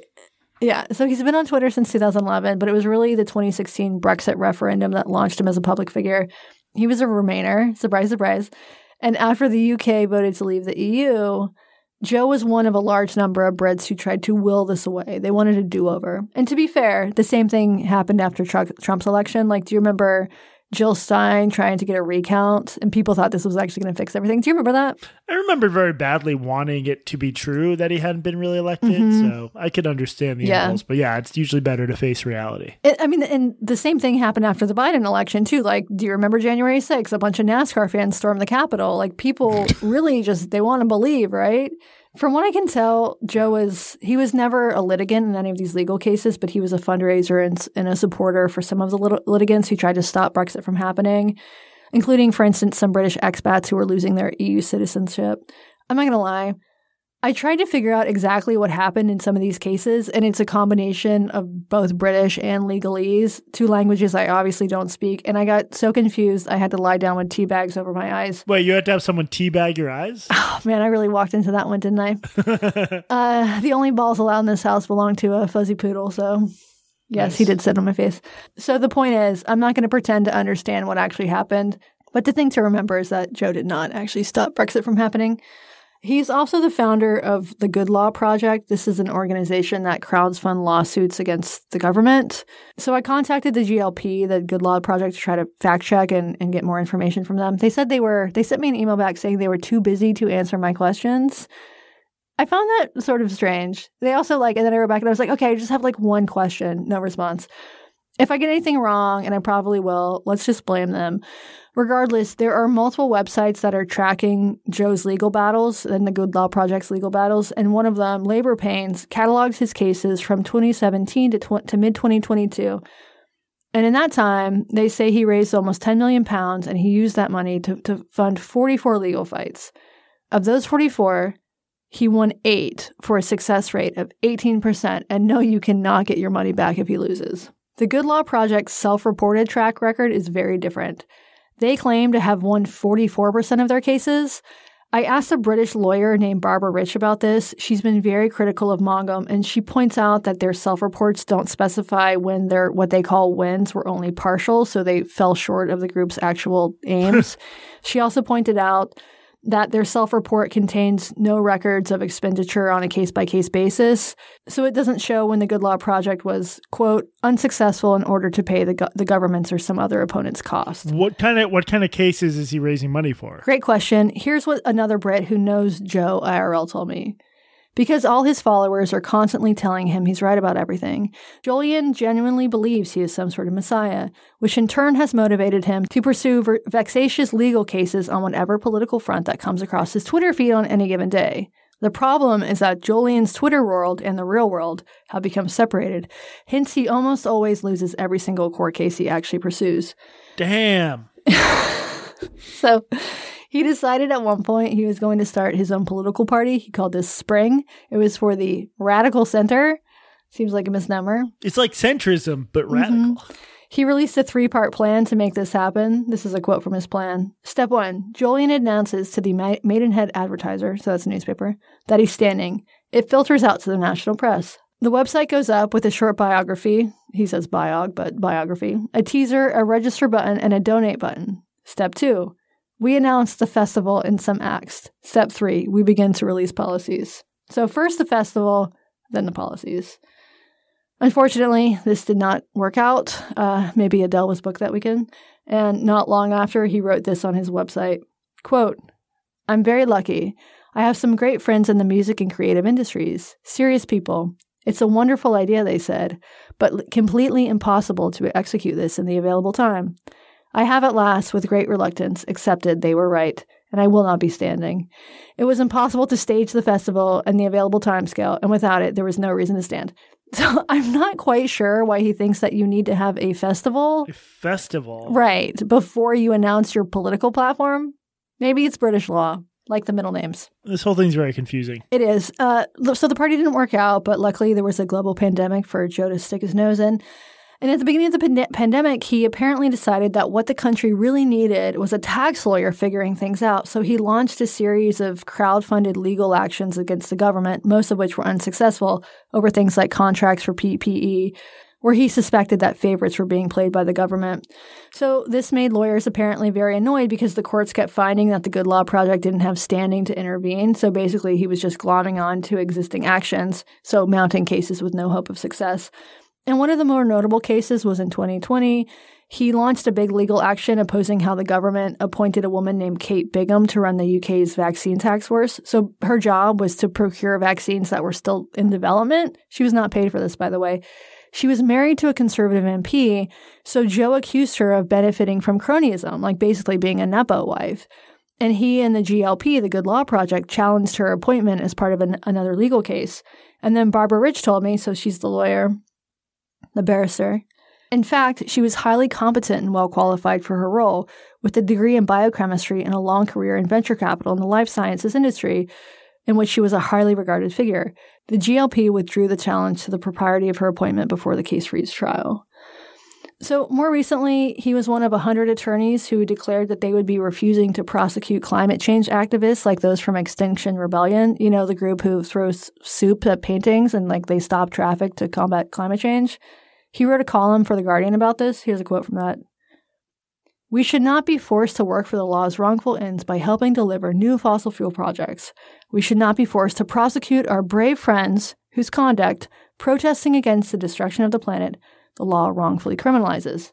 yeah, so he's been on Twitter since 2011, but it was really the 2016 Brexit referendum that launched him as a public figure. He was a Remainer, surprise, surprise. And after the UK voted to leave the EU, Joe was one of a large number of Brits who tried to will this away. They wanted a do over. And to be fair, the same thing happened after Trump's election. Like, do you remember Jill Stein trying to get a recount, and people thought this was actually going to fix everything. Do you remember that? I remember very badly wanting it to be true that he hadn't been really elected, mm-hmm. so I could understand the yeah. impulse. But yeah, it's usually better to face reality. It, I mean, and the same thing happened after the Biden election too. Like, do you remember January 6th? A bunch of NASCAR fans stormed the Capitol. Like, people really just they want to believe, right? From what I can tell, Joe was he was never a litigant in any of these legal cases, but he was a fundraiser and, and a supporter for some of the lit- litigants who tried to stop Brexit from happening, including, for instance, some British expats who were losing their EU citizenship. I'm not going to lie. I tried to figure out exactly what happened in some of these cases, and it's a combination of both British and legalese, two languages I obviously don't speak. And I got so confused, I had to lie down with tea bags over my eyes. Wait, you had to have someone teabag your eyes? Oh, man, I really walked into that one, didn't I? uh, the only balls allowed in this house belong to a fuzzy poodle, so. Yes, nice. he did sit on my face. So the point is, I'm not going to pretend to understand what actually happened. But the thing to remember is that Joe did not actually stop Brexit from happening. He's also the founder of the Good Law Project. This is an organization that crowdfunds lawsuits against the government. So I contacted the GLP, the Good Law Project, to try to fact check and, and get more information from them. They said they were, they sent me an email back saying they were too busy to answer my questions. I found that sort of strange. They also like, and then I wrote back and I was like, okay, I just have like one question, no response. If I get anything wrong, and I probably will, let's just blame them. Regardless, there are multiple websites that are tracking Joe's legal battles and the Good Law Project's legal battles, and one of them, Labor Pains, catalogs his cases from 2017 to, tw- to mid 2022. And in that time, they say he raised almost 10 million pounds and he used that money to, to fund 44 legal fights. Of those 44, he won eight for a success rate of 18%. And no, you cannot get your money back if he loses. The Good Law Project's self reported track record is very different. They claim to have won 44% of their cases. I asked a British lawyer named Barbara Rich about this. She's been very critical of Mongum, and she points out that their self-reports don't specify when their what they call wins were only partial, so they fell short of the group's actual aims. she also pointed out that their self report contains no records of expenditure on a case by case basis. So it doesn't show when the Good Law Project was, quote, unsuccessful in order to pay the, go- the government's or some other opponent's cost. What kind of what kind of cases is he raising money for? Great question. Here's what another Brit who knows Joe IRL told me. Because all his followers are constantly telling him he's right about everything, Jolyon genuinely believes he is some sort of messiah, which in turn has motivated him to pursue ver- vexatious legal cases on whatever political front that comes across his Twitter feed on any given day. The problem is that Jolyon's Twitter world and the real world have become separated, hence, he almost always loses every single court case he actually pursues. Damn. so he decided at one point he was going to start his own political party. He called this Spring. It was for the Radical Center. Seems like a misnomer. It's like centrism, but mm-hmm. radical. Mm-hmm. He released a three part plan to make this happen. This is a quote from his plan. Step one Jolyon announces to the Maidenhead Advertiser, so that's a newspaper, that he's standing. It filters out to the national press. The website goes up with a short biography. He says biog, but biography. A teaser, a register button, and a donate button. Step two we announce the festival in some acts. Step three, we begin to release policies. So, first the festival, then the policies. Unfortunately, this did not work out. Uh, maybe Adele was booked that weekend. And not long after, he wrote this on his website quote, I'm very lucky. I have some great friends in the music and creative industries, serious people. It's a wonderful idea, they said, but completely impossible to execute this in the available time. I have at last, with great reluctance, accepted they were right, and I will not be standing. It was impossible to stage the festival and the available timescale, and without it, there was no reason to stand. So I'm not quite sure why he thinks that you need to have a festival. A festival. Right. Before you announce your political platform. Maybe it's British law, like the middle names. This whole thing's very confusing. It is. Uh, so the party didn't work out, but luckily there was a global pandemic for Joe to stick his nose in. And at the beginning of the pand- pandemic, he apparently decided that what the country really needed was a tax lawyer figuring things out. So he launched a series of crowd-funded legal actions against the government, most of which were unsuccessful, over things like contracts for PPE, where he suspected that favorites were being played by the government. So this made lawyers apparently very annoyed because the courts kept finding that the Good Law Project didn't have standing to intervene. So basically, he was just glomming on to existing actions, so mounting cases with no hope of success. And one of the more notable cases was in 2020. He launched a big legal action opposing how the government appointed a woman named Kate Bingham to run the UK's vaccine task force. So her job was to procure vaccines that were still in development. She was not paid for this, by the way. She was married to a conservative MP, so Joe accused her of benefiting from cronyism, like basically being a Nepo wife. And he and the GLP, the Good Law Project, challenged her appointment as part of an, another legal case. And then Barbara Rich told me, so she's the lawyer, the barrister. In fact, she was highly competent and well qualified for her role, with a degree in biochemistry and a long career in venture capital in the life sciences industry, in which she was a highly regarded figure. The GLP withdrew the challenge to the propriety of her appointment before the case reached trial. So, more recently, he was one of 100 attorneys who declared that they would be refusing to prosecute climate change activists like those from Extinction Rebellion, you know, the group who throws soup at paintings and like they stop traffic to combat climate change. He wrote a column for The Guardian about this. Here's a quote from that. We should not be forced to work for the law's wrongful ends by helping deliver new fossil fuel projects. We should not be forced to prosecute our brave friends whose conduct, protesting against the destruction of the planet, the law wrongfully criminalizes.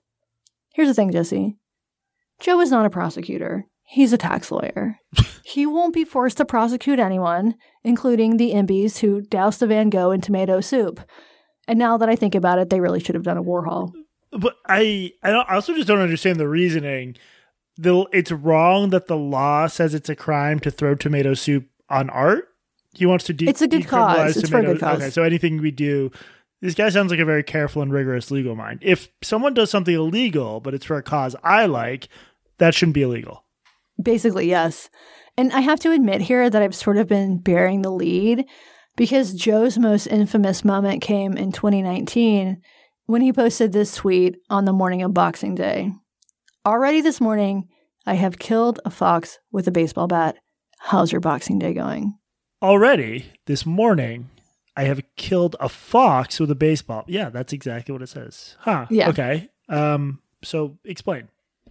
Here's the thing, Jesse. Joe is not a prosecutor. He's a tax lawyer. he won't be forced to prosecute anyone, including the imbies who doused a Van Gogh in tomato soup. And now that I think about it, they really should have done a Warhol. But I, I also just don't understand the reasoning. The, it's wrong that the law says it's a crime to throw tomato soup on art. He wants to de- It's a good cause. It's for a good cause. Okay, so anything we do, this guy sounds like a very careful and rigorous legal mind. If someone does something illegal, but it's for a cause I like, that shouldn't be illegal. Basically, yes. And I have to admit here that I've sort of been bearing the lead because Joe's most infamous moment came in 2019 when he posted this tweet on the morning of Boxing Day. Already this morning, I have killed a fox with a baseball bat. How's your Boxing Day going? Already this morning, I have killed a fox with a baseball. Yeah, that's exactly what it says. Huh. Yeah. Okay. Um. So explain.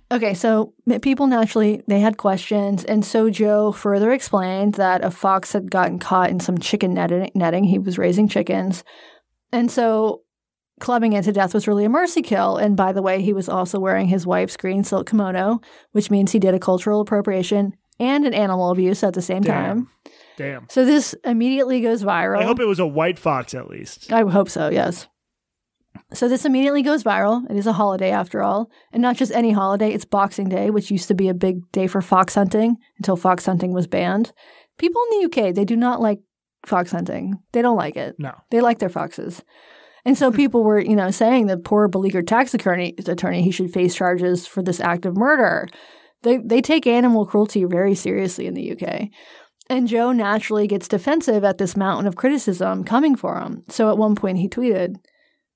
Okay, so people naturally they had questions, and so Joe further explained that a fox had gotten caught in some chicken netting. He was raising chickens, and so clubbing it to death was really a mercy kill. And by the way, he was also wearing his wife's green silk kimono, which means he did a cultural appropriation and an animal abuse at the same Damn. time. Damn. So this immediately goes viral. I hope it was a white fox at least. I hope so. Yes. So this immediately goes viral. It is a holiday after all, and not just any holiday. It's Boxing Day, which used to be a big day for fox hunting until fox hunting was banned. People in the UK they do not like fox hunting. They don't like it. No. They like their foxes. And so people were, you know, saying that poor beleaguered tax attorney, attorney he should face charges for this act of murder. They they take animal cruelty very seriously in the UK. And Joe naturally gets defensive at this mountain of criticism coming for him. So at one point he tweeted,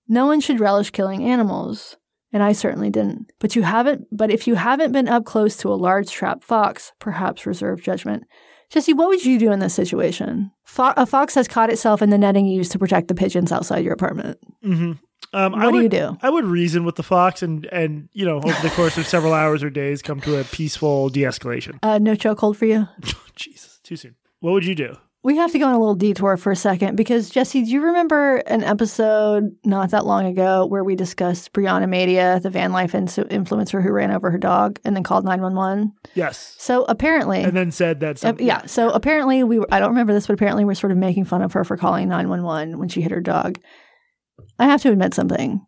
"No one should relish killing animals." And I certainly didn't. But you haven't but if you haven't been up close to a large trap fox, perhaps reserve judgment. Jesse, what would you do in this situation? Fo- a fox has caught itself in the netting used to protect the pigeons outside your apartment. Mm-hmm. Um, What I do would, you do? I would reason with the fox and and you know over the course of several hours or days come to a peaceful de-escalation. Uh, no chokehold for you? Jesus, too soon. What would you do? we have to go on a little detour for a second because Jesse, do you remember an episode not that long ago where we discussed Brianna Madia, the van life influencer who ran over her dog and then called 911? Yes. So apparently. And then said that. Uh, yeah. So apparently we were, I don't remember this, but apparently we're sort of making fun of her for calling 911 when she hit her dog. I have to admit something.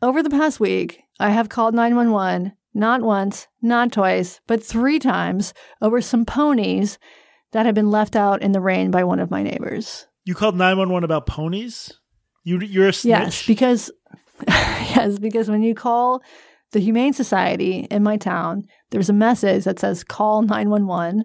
Over the past week, I have called 911 not once, not twice, but three times over some ponies that had been left out in the rain by one of my neighbors. You called 911 about ponies? You, you're a snitch? Yes, because yes, because when you call the Humane Society in my town, there's a message that says call 911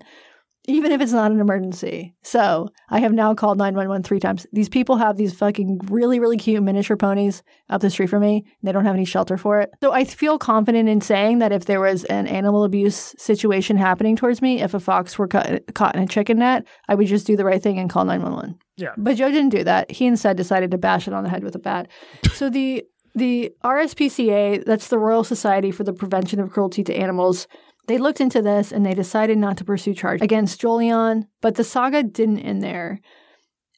even if it's not an emergency. So I have now called 911 three times. These people have these fucking really, really cute miniature ponies up the street from me. And they don't have any shelter for it. So I feel confident in saying that if there was an animal abuse situation happening towards me, if a fox were caught, caught in a chicken net, I would just do the right thing and call 911. Yeah. But Joe didn't do that. He instead decided to bash it on the head with a bat. so the the RSPCA, that's the Royal Society for the Prevention of Cruelty to Animals, they looked into this and they decided not to pursue charge against Jolyon, but the saga didn't end there.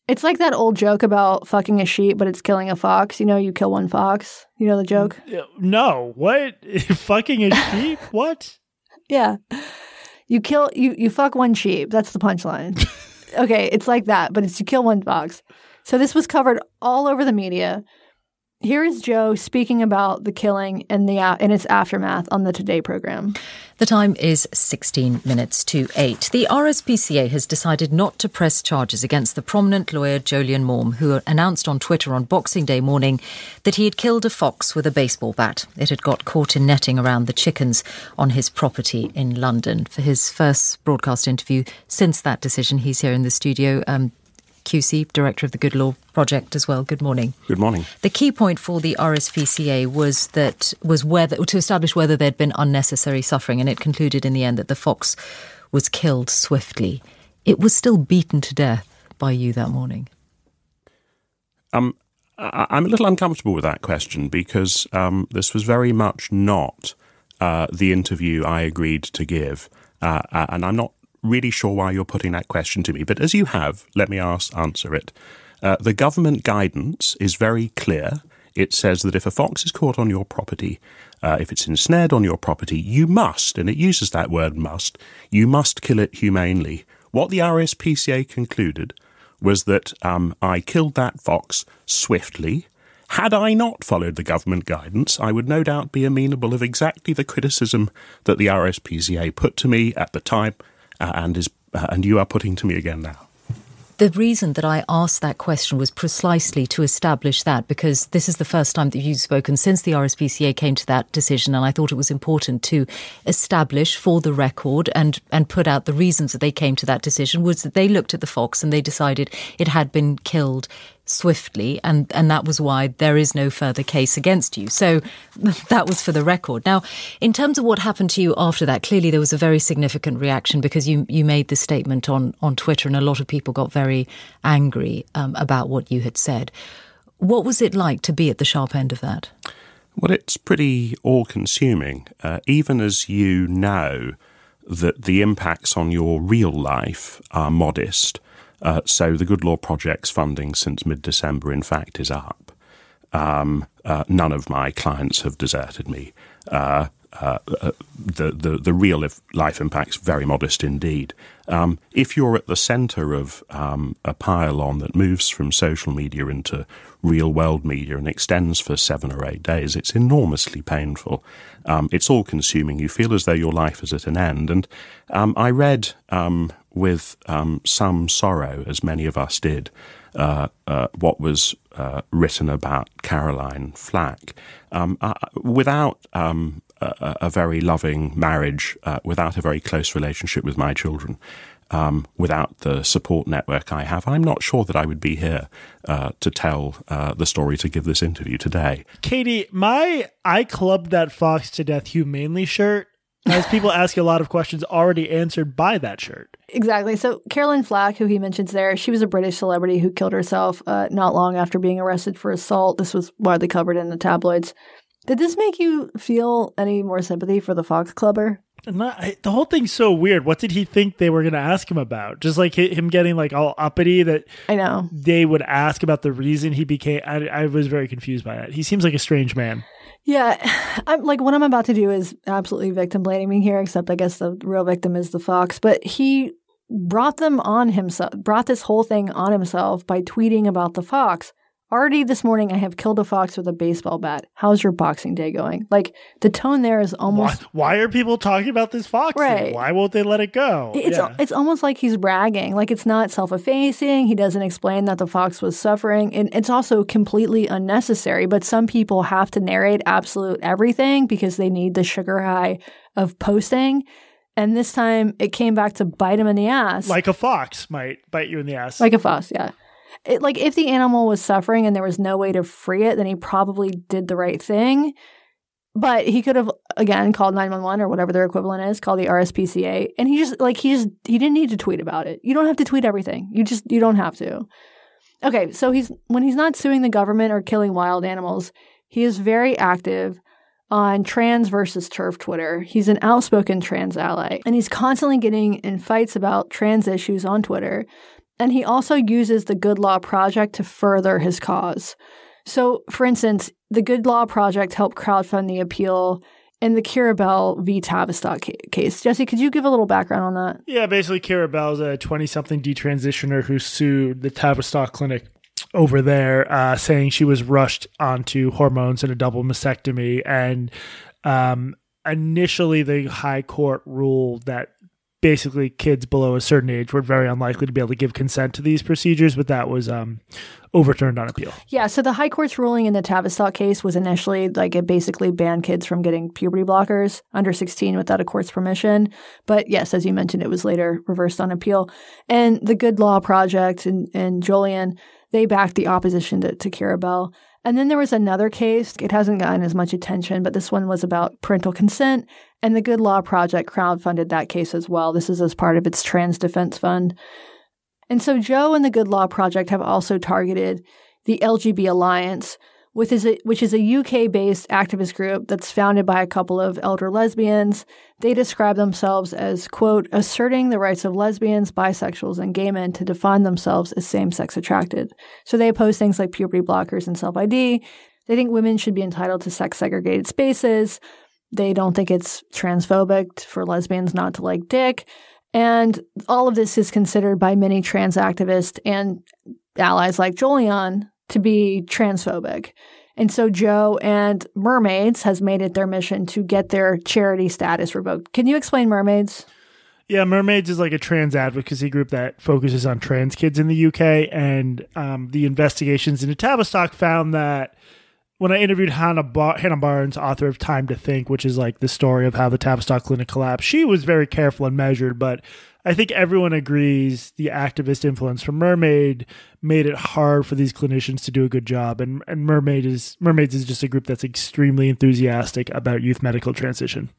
It's like that old joke about fucking a sheep, but it's killing a fox. You know, you kill one fox. You know the joke? No. What? fucking a sheep? what? Yeah. You kill you you fuck one sheep. That's the punchline. okay, it's like that, but it's you kill one fox. So this was covered all over the media. Here is Joe speaking about the killing and the and its aftermath on the Today program. The time is 16 minutes to 8. The RSPCA has decided not to press charges against the prominent lawyer Jolyon Maugham, who announced on Twitter on Boxing Day morning that he had killed a fox with a baseball bat. It had got caught in netting around the chickens on his property in London. For his first broadcast interview since that decision, he's here in the studio. Um, QC, Director of the Good Law Project as well. Good morning. Good morning. The key point for the RSPCA was that was whether to establish whether there'd been unnecessary suffering, and it concluded in the end that the fox was killed swiftly. It was still beaten to death by you that morning. Um, I'm a little uncomfortable with that question because um, this was very much not uh, the interview I agreed to give. Uh, uh and I'm not really sure why you're putting that question to me, but as you have, let me ask, answer it. Uh, the government guidance is very clear. It says that if a fox is caught on your property, uh, if it's ensnared on your property, you must, and it uses that word must, you must kill it humanely. What the RSPCA concluded was that um, I killed that fox swiftly. Had I not followed the government guidance, I would no doubt be amenable of exactly the criticism that the RSPCA put to me at the time uh, and is uh, and you are putting to me again now. The reason that I asked that question was precisely to establish that because this is the first time that you've spoken since the RSPCA came to that decision, and I thought it was important to establish for the record and and put out the reasons that they came to that decision was that they looked at the fox and they decided it had been killed swiftly, and, and that was why there is no further case against you. So that was for the record. Now, in terms of what happened to you after that, clearly there was a very significant reaction because you, you made the statement on, on Twitter, and a lot of people got very angry um, about what you had said. What was it like to be at the sharp end of that? Well, it's pretty all consuming. Uh, even as you know that the impacts on your real life are modest, uh, so the Good Law Project's funding since mid December, in fact, is up. Um, uh, none of my clients have deserted me. Uh, uh, uh the, the, the real life impact's very modest indeed. Um, if you're at the centre of um, a pile-on that moves from social media into real world media and extends for seven or eight days, it's enormously painful. Um, it's all consuming. You feel as though your life is at an end. And um, I read um, with um, some sorrow, as many of us did, uh, uh, what was uh, written about Caroline Flack. Um, uh, without um, a, a, very loving marriage, uh, without a very close relationship with my children, um, without the support network I have, I'm not sure that I would be here uh, to tell the story to give this interview today. Katie, my I clubbed that fox to death humanely shirt as people ask you a lot of questions already answered by that shirt. Exactly. So Caroline Flack, who he mentions there, she was a British celebrity who killed herself uh, not long after being arrested for assault. This was widely covered in the tabloids. Did this make you feel any more sympathy for the Fox Clubber? Not, I, the whole thing's so weird. What did he think they were going to ask him about? Just like him getting like all uppity that I know they would ask about the reason he became. I, I was very confused by that. He seems like a strange man. Yeah, I'm like what I'm about to do is absolutely victim blaming here. Except I guess the real victim is the fox. But he brought them on himself, brought this whole thing on himself by tweeting about the fox. Already this morning, I have killed a fox with a baseball bat. How's your boxing day going? Like the tone there is almost. Why, why are people talking about this fox? Right. Why won't they let it go? It's yeah. it's almost like he's bragging. Like it's not self-effacing. He doesn't explain that the fox was suffering, and it's also completely unnecessary. But some people have to narrate absolute everything because they need the sugar high of posting. And this time, it came back to bite him in the ass. like a fox might bite you in the ass. Like a fox, yeah. It, like if the animal was suffering and there was no way to free it, then he probably did the right thing. But he could have again called 911 or whatever their equivalent is, called the RSPCA. And he just like he just he didn't need to tweet about it. You don't have to tweet everything. You just you don't have to. Okay, so he's when he's not suing the government or killing wild animals, he is very active on trans versus turf Twitter. He's an outspoken trans ally, and he's constantly getting in fights about trans issues on Twitter. And he also uses the Good Law Project to further his cause. So, for instance, the Good Law Project helped crowdfund the appeal in the Keira Bell v. Tavistock case. Jesse, could you give a little background on that? Yeah, basically, Keira Bell's a 20 something detransitioner who sued the Tavistock Clinic over there, uh, saying she was rushed onto hormones and a double mastectomy. And um, initially, the High Court ruled that basically kids below a certain age were very unlikely to be able to give consent to these procedures, but that was um, overturned on appeal. Yeah, so the High Court's ruling in the Tavistock case was initially like it basically banned kids from getting puberty blockers under 16 without a court's permission. But yes, as you mentioned, it was later reversed on appeal. And the Good Law Project and, and Jolyon, they backed the opposition to, to Keira Bell. And then there was another case. It hasn't gotten as much attention, but this one was about parental consent. And the Good Law Project crowdfunded that case as well. This is as part of its Trans Defense Fund. And so Joe and the Good Law Project have also targeted the LGB Alliance, which is a, which is a UK based activist group that's founded by a couple of elder lesbians. They describe themselves as, quote, asserting the rights of lesbians, bisexuals, and gay men to define themselves as same sex attracted. So they oppose things like puberty blockers and self ID. They think women should be entitled to sex segregated spaces. They don't think it's transphobic for lesbians not to like dick. And all of this is considered by many trans activists and allies like Jolyon to be transphobic. And so Joe and Mermaids has made it their mission to get their charity status revoked. Can you explain Mermaids? Yeah, Mermaids is like a trans advocacy group that focuses on trans kids in the UK. And um, the investigations into Tavistock found that when I interviewed Hannah, Hannah Barnes, author of Time to Think, which is like the story of how the Tavistock Clinic collapsed, she was very careful and measured. But I think everyone agrees the activist influence from Mermaid made it hard for these clinicians to do a good job. And, and Mermaid is Mermaids is just a group that's extremely enthusiastic about youth medical transition.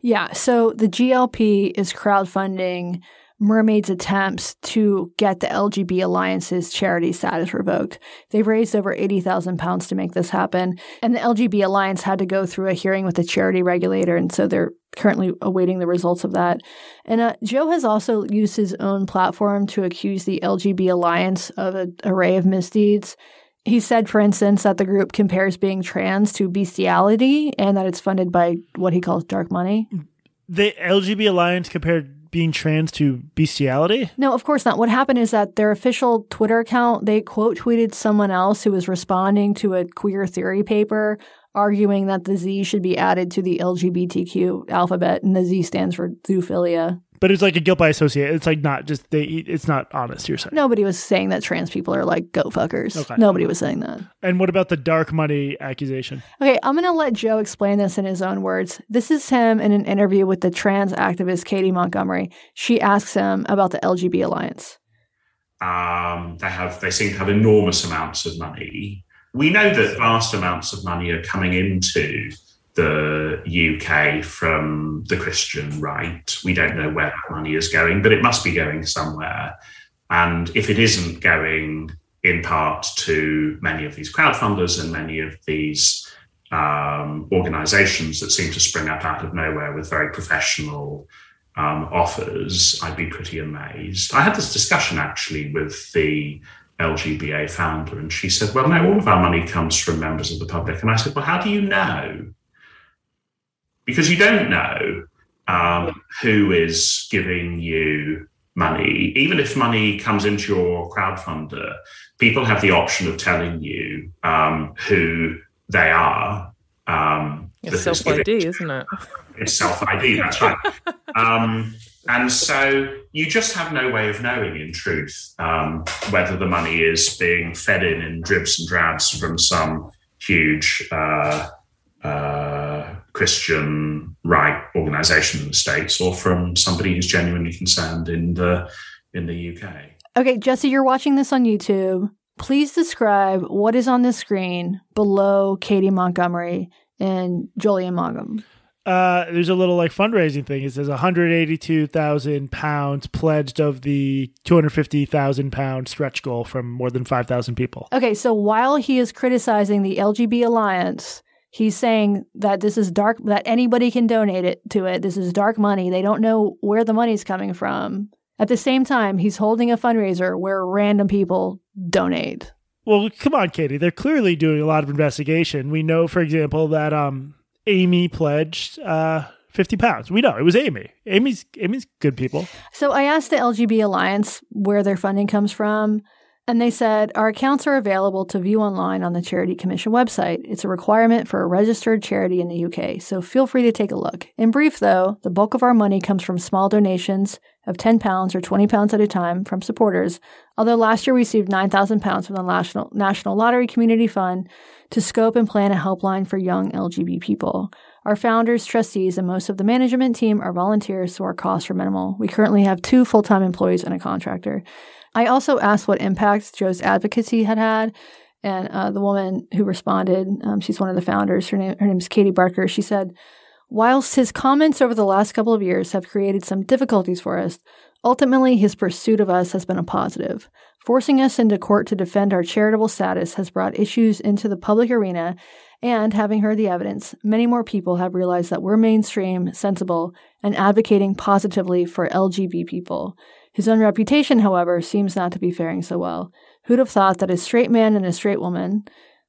Yeah. So the GLP is crowdfunding Mermaid's attempts to get the LGB Alliance's charity status revoked. They've raised over 80,000 pounds to make this happen. And the LGB Alliance had to go through a hearing with the charity regulator. And so they're currently awaiting the results of that. And uh, Joe has also used his own platform to accuse the LGB Alliance of an array of misdeeds. He said, for instance, that the group compares being trans to bestiality and that it's funded by what he calls dark money. The LGB Alliance compared being trans to bestiality? No, of course not. What happened is that their official Twitter account, they quote tweeted someone else who was responding to a queer theory paper arguing that the Z should be added to the LGBTQ alphabet and the Z stands for zoophilia. But it's like a guilt by association. It's like not just they. It's not honest. You're saying. Nobody was saying that trans people are like goat fuckers. Okay. Nobody was saying that. And what about the dark money accusation? Okay, I'm going to let Joe explain this in his own words. This is him in an interview with the trans activist Katy Montgomerie. She asks him about the LGB Alliance. Um, they have they seem to have enormous amounts of money. We know that vast amounts of money are coming into the UK from the Christian right. We don't know where that money is going, but it must be going somewhere. And if it isn't going in part to many of these crowdfunders and many of these um, organizations that seem to spring up out of nowhere with very professional um, offers, I'd be pretty amazed. I had this discussion actually with the LGBA founder, and she said, Well, no, all of our money comes from members of the public. And I said, Well, how do you know? Because you don't know um, who is giving you money. Even if money comes into your crowdfunder, people have the option of telling you um, who they are. Um, it's self ID, isn't it? It's self ID, that's right. Um, and so you just have no way of knowing, in truth, um, whether the money is being fed in in dribs and drabs from some huge uh, uh, Christian right organization in the States or from somebody who's genuinely concerned in the in the UK. Okay, Jesse, you're watching this on YouTube. Please describe what is on the screen below Katy Montgomerie and Jolyon Maugham. Uh, there's a little like fundraising thing. It says 182,000 pounds pledged of the 250,000 pound stretch goal from more than 5,000 people. Okay, so while he is criticizing the LGB Alliance, he's saying that this is dark, that anybody can donate it to it. This is dark money. They don't know where the money's coming from. At the same time, he's holding a fundraiser where random people donate. Well, come on, Katie. They're clearly doing a lot of investigation. We know, for example, that um, Amy pledged uh, 50 pounds. We know it was Amy. Amy's Amy's good people. So I asked the LGB Alliance where their funding comes from. And they said, Our accounts are available to view online on the Charity Commission website. It's a requirement for a registered charity in the UK, so feel free to take a look. In brief, though, the bulk of our money comes from small donations of £10 or £20 at a time from supporters, although last year we received £9,000 from the National, National Lottery Community Fund to scope and plan a helpline for young LGBT people. Our founders, trustees, and most of the management team are volunteers, so our costs are minimal. We currently have two full time employees and a contractor. I also asked what impacts Jo's advocacy had had. And uh, the woman who responded, um, she's one of the founders, her name, her name is Katie Barker. She said, Whilst his comments over the last couple of years have created some difficulties for us, ultimately his pursuit of us has been a positive. Forcing us into court to defend our charitable status has brought issues into the public arena, and having heard the evidence, many more people have realized that we're mainstream, sensible, and advocating positively for LGB people. His own reputation, however, seems not to be faring so well. Who'd have thought that a straight man and a straight woman,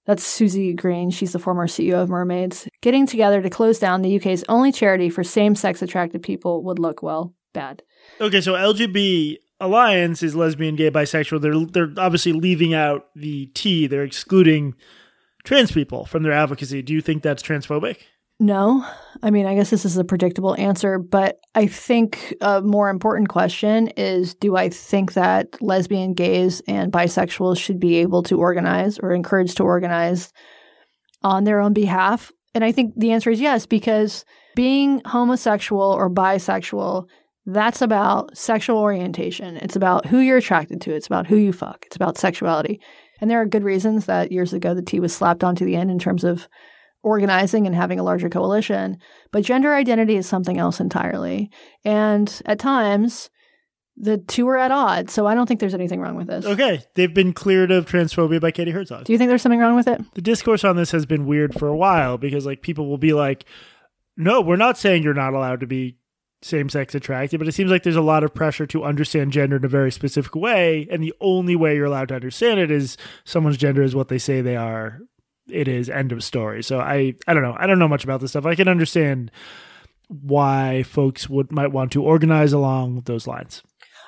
that's Susie Green, she's the former CEO of Mermaids, getting together to close down the UK's only charity for same sex attracted people would look, well, bad. Okay, so LGB Alliance is lesbian, gay, bisexual. They're they're obviously leaving out the T. They're excluding trans people from their advocacy. Do you think that's transphobic? No. I mean, I guess this is a predictable answer, but I think a more important question is do I think that lesbian, gays, and bisexuals should be able to organize or encouraged to organize on their own behalf? And I think the answer is yes, because being homosexual or bisexual, that's about sexual orientation. It's about who you're attracted to, it's about who you fuck, it's about sexuality. And there are good reasons that years ago the T was slapped onto the end in terms of organizing and having a larger coalition. But gender identity is something else entirely. And at times, the two are at odds. So I don't think there's anything wrong with this. Okay. They've been cleared of transphobia by Katie Herzog. Do you think there's something wrong with it? The discourse on this has been weird for a while because, like, people will be like, no, we're not saying you're not allowed to be same sex attracted, but it seems like there's a lot of pressure to understand gender in a very specific way. And the only way you're allowed to understand it is someone's gender is what they say they are it is end of story. So I I don't know. I don't know much about this stuff. I can understand why folks would might want to organize along those lines.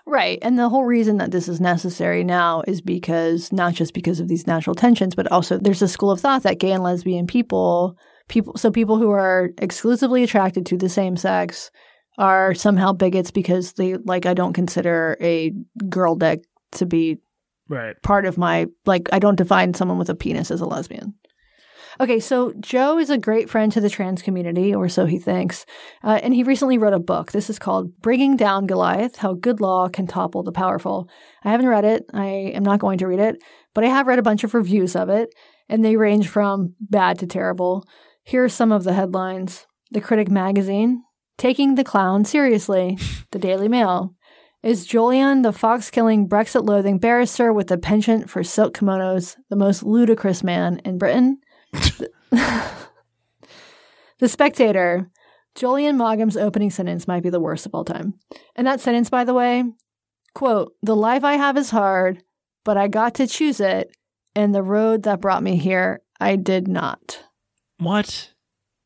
Right. And the whole reason that this is necessary now is because not just because of these natural tensions, but also there's a school of thought that gay and lesbian people, people so people who are exclusively attracted to the same sex are somehow bigots because they like I don't consider a girl dick to be right part of my like I don't define someone with a penis as a lesbian. Okay, so Jo is a great friend to the trans community, or so he thinks. Uh, and he recently wrote a book. This is called Bringing Down Goliath How Good Law Can Topple the Powerful. I haven't read it. I am not going to read it, but I have read a bunch of reviews of it, and they range from bad to terrible. Here are some of the headlines The Critic Magazine, Taking the Clown Seriously, The Daily Mail. Is Jolyon, the fox killing, Brexit loathing barrister with a penchant for silk kimonos, the most ludicrous man in Britain? The Spectator. Jolyon Maugham opening sentence might be the worst of all time. And that sentence, by the way, quote, The life I have is hard, but I got to choose it, and the road that brought me here, I did not. What?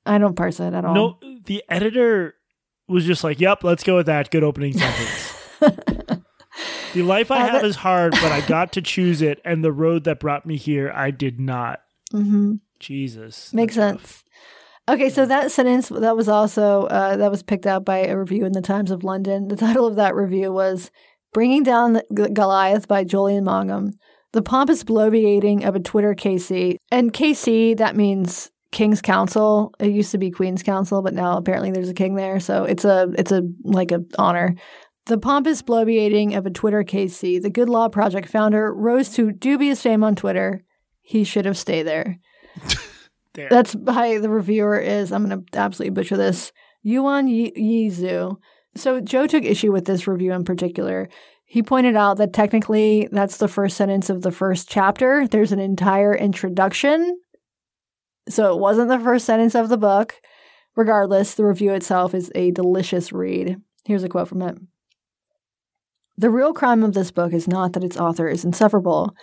I don't parse it at all. No, the editor was just like, "Yep, let's go with that." Good opening sentence. the life I Uh, have that- is hard, but I got to choose it, and the road that brought me here, I did not. hmm Jesus, Makes that's rough. sense. Okay, so that sentence that was also uh, that was picked out by a review in the Times of London. The title of that review was "Bringing Down Goliath" by Jolyon Maugham. The pompous bloviating of a Twitter KC and KC that means King's Counsel. It used to be Queen's Counsel, but now apparently there's a king there, so it's a it's a like a honor. The pompous bloviating of a Twitter KC, the Good Law Project founder, rose to dubious fame on Twitter. He should have stayed there. That's by the reviewer is I'm going to absolutely butcher this. Yuan Yi- Yizu. So Jo took issue with this review in particular. He pointed out that technically that's the first sentence of the first chapter. There's an entire introduction. So it wasn't the first sentence of the book. Regardless, the review itself is a delicious read. Here's a quote from it. The real crime of this book is not that its author is insufferable.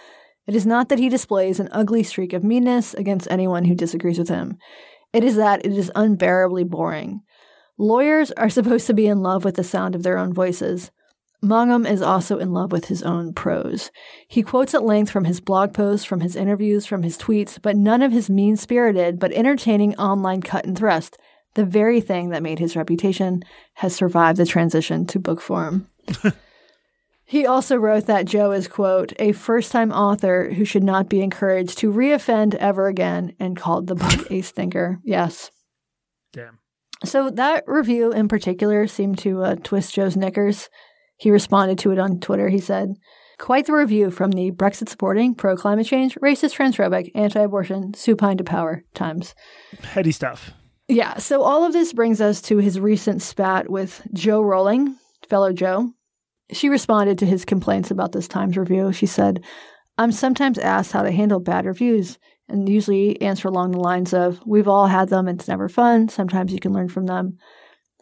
It is not that he displays an ugly streak of meanness against anyone who disagrees with him. It is that it is unbearably boring. Lawyers are supposed to be in love with the sound of their own voices. Maugham is also in love with his own prose. He quotes at length from his blog posts, from his interviews, from his tweets, but none of his mean spirited but entertaining online cut and thrust. The very thing that made his reputation has survived the transition to book form. He also wrote that Jo is, quote, a first time author who should not be encouraged to reoffend ever again and called the book a stinker. Yes. Damn. So that review in particular seemed to uh, twist Jo's knickers. He responded to it on Twitter. He said, Quite the review from the Brexit supporting, pro climate change, racist, transphobic, anti abortion, supine to power times. Heady stuff. Yeah, so all of this brings us to his recent spat with Jo Rowling, fellow Jo. She responded to his complaints about this Times review. She said, I'm sometimes asked how to handle bad reviews, and usually answer along the lines of, We've all had them, it's never fun. Sometimes you can learn from them.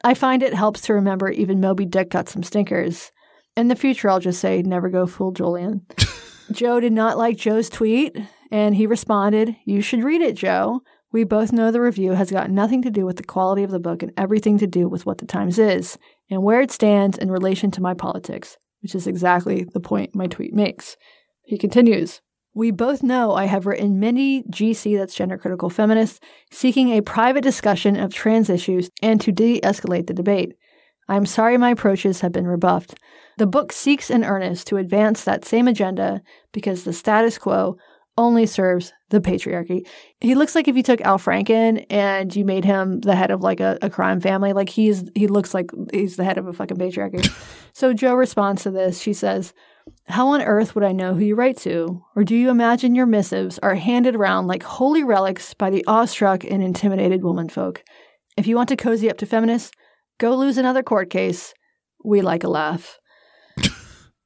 I find it helps to remember even Moby Dick got some stinkers. In the future, I'll just say, Never go fool Jolyon. Jo did not like Jo's tweet, and he responded, You should read it, Jo. We both know the review has got nothing to do with the quality of the book and everything to do with what the Times is and where it stands in relation to my politics, which is exactly the point my tweet makes. He continues We both know I have written many GC, that's gender critical feminists, seeking a private discussion of trans issues and to de escalate the debate. I am sorry my approaches have been rebuffed. The book seeks in earnest to advance that same agenda because the status quo only serves the patriarchy. He looks like if you took Al Franken and you made him the head of like a, a crime family, like he's he looks like he's the head of a fucking patriarchy. so Jo responds to this. She says, How on earth would I know who you write to? Or do you imagine your missives are handed around like holy relics by the awestruck and intimidated womanfolk? If you want to cozy up to feminists, go lose another court case. We like a laugh.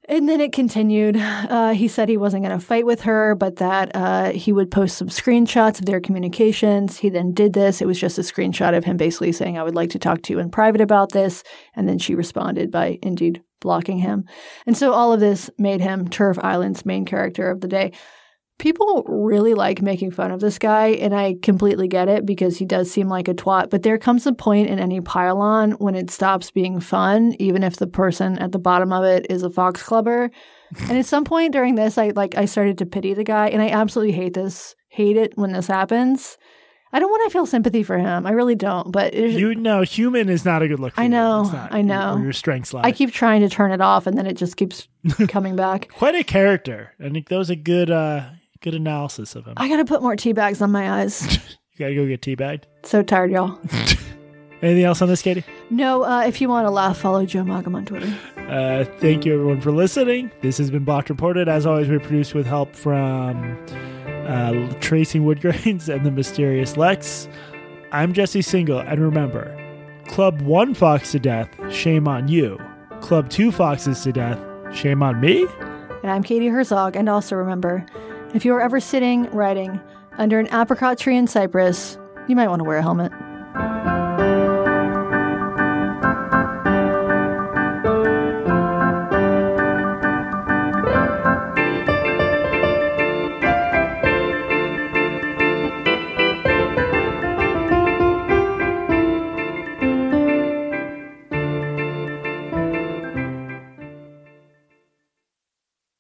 And then it continued. Uh, he said he wasn't going to fight with her, but that uh, he would post some screenshots of their communications. He then did this. It was just a screenshot of him basically saying, I would like to talk to you in private about this. And then she responded by indeed blocking him. And so all of this made him TERF Island's main character of the day. People really like making fun of this guy, and I completely get it because he does seem like a twat. But there comes a point in any pylon when it stops being fun, even if the person at the bottom of it is a fox clubber. and at some point during this, I like I started to pity the guy, and I absolutely hate this, hate it when this happens. I don't want to feel sympathy for him. I really don't. But You know, human is not a good look. I know, not I know. Your strengths lie. I keep trying to turn it off, and then it just keeps coming back. Quite a character. I think that was a good, uh, good analysis of him. I gotta put more tea bags on my eyes. You gotta go get tea teabagged. so tired, y'all. Anything else on this, Katie? No, uh, if you want to laugh, follow Jo Maugham on Twitter. Uh, thank you, everyone, for listening. This has been Blocked Reported. As always, we're produced with help from uh, Tracy Woodgrains and the mysterious Lex. I'm Jesse Singal, and remember, Club one fox to death, shame on you. Club two foxes to death, shame on me. And I'm Katie Herzog. And also remember, if you are ever sitting, riding under an apricot tree in Cyprus, you might want to wear a helmet.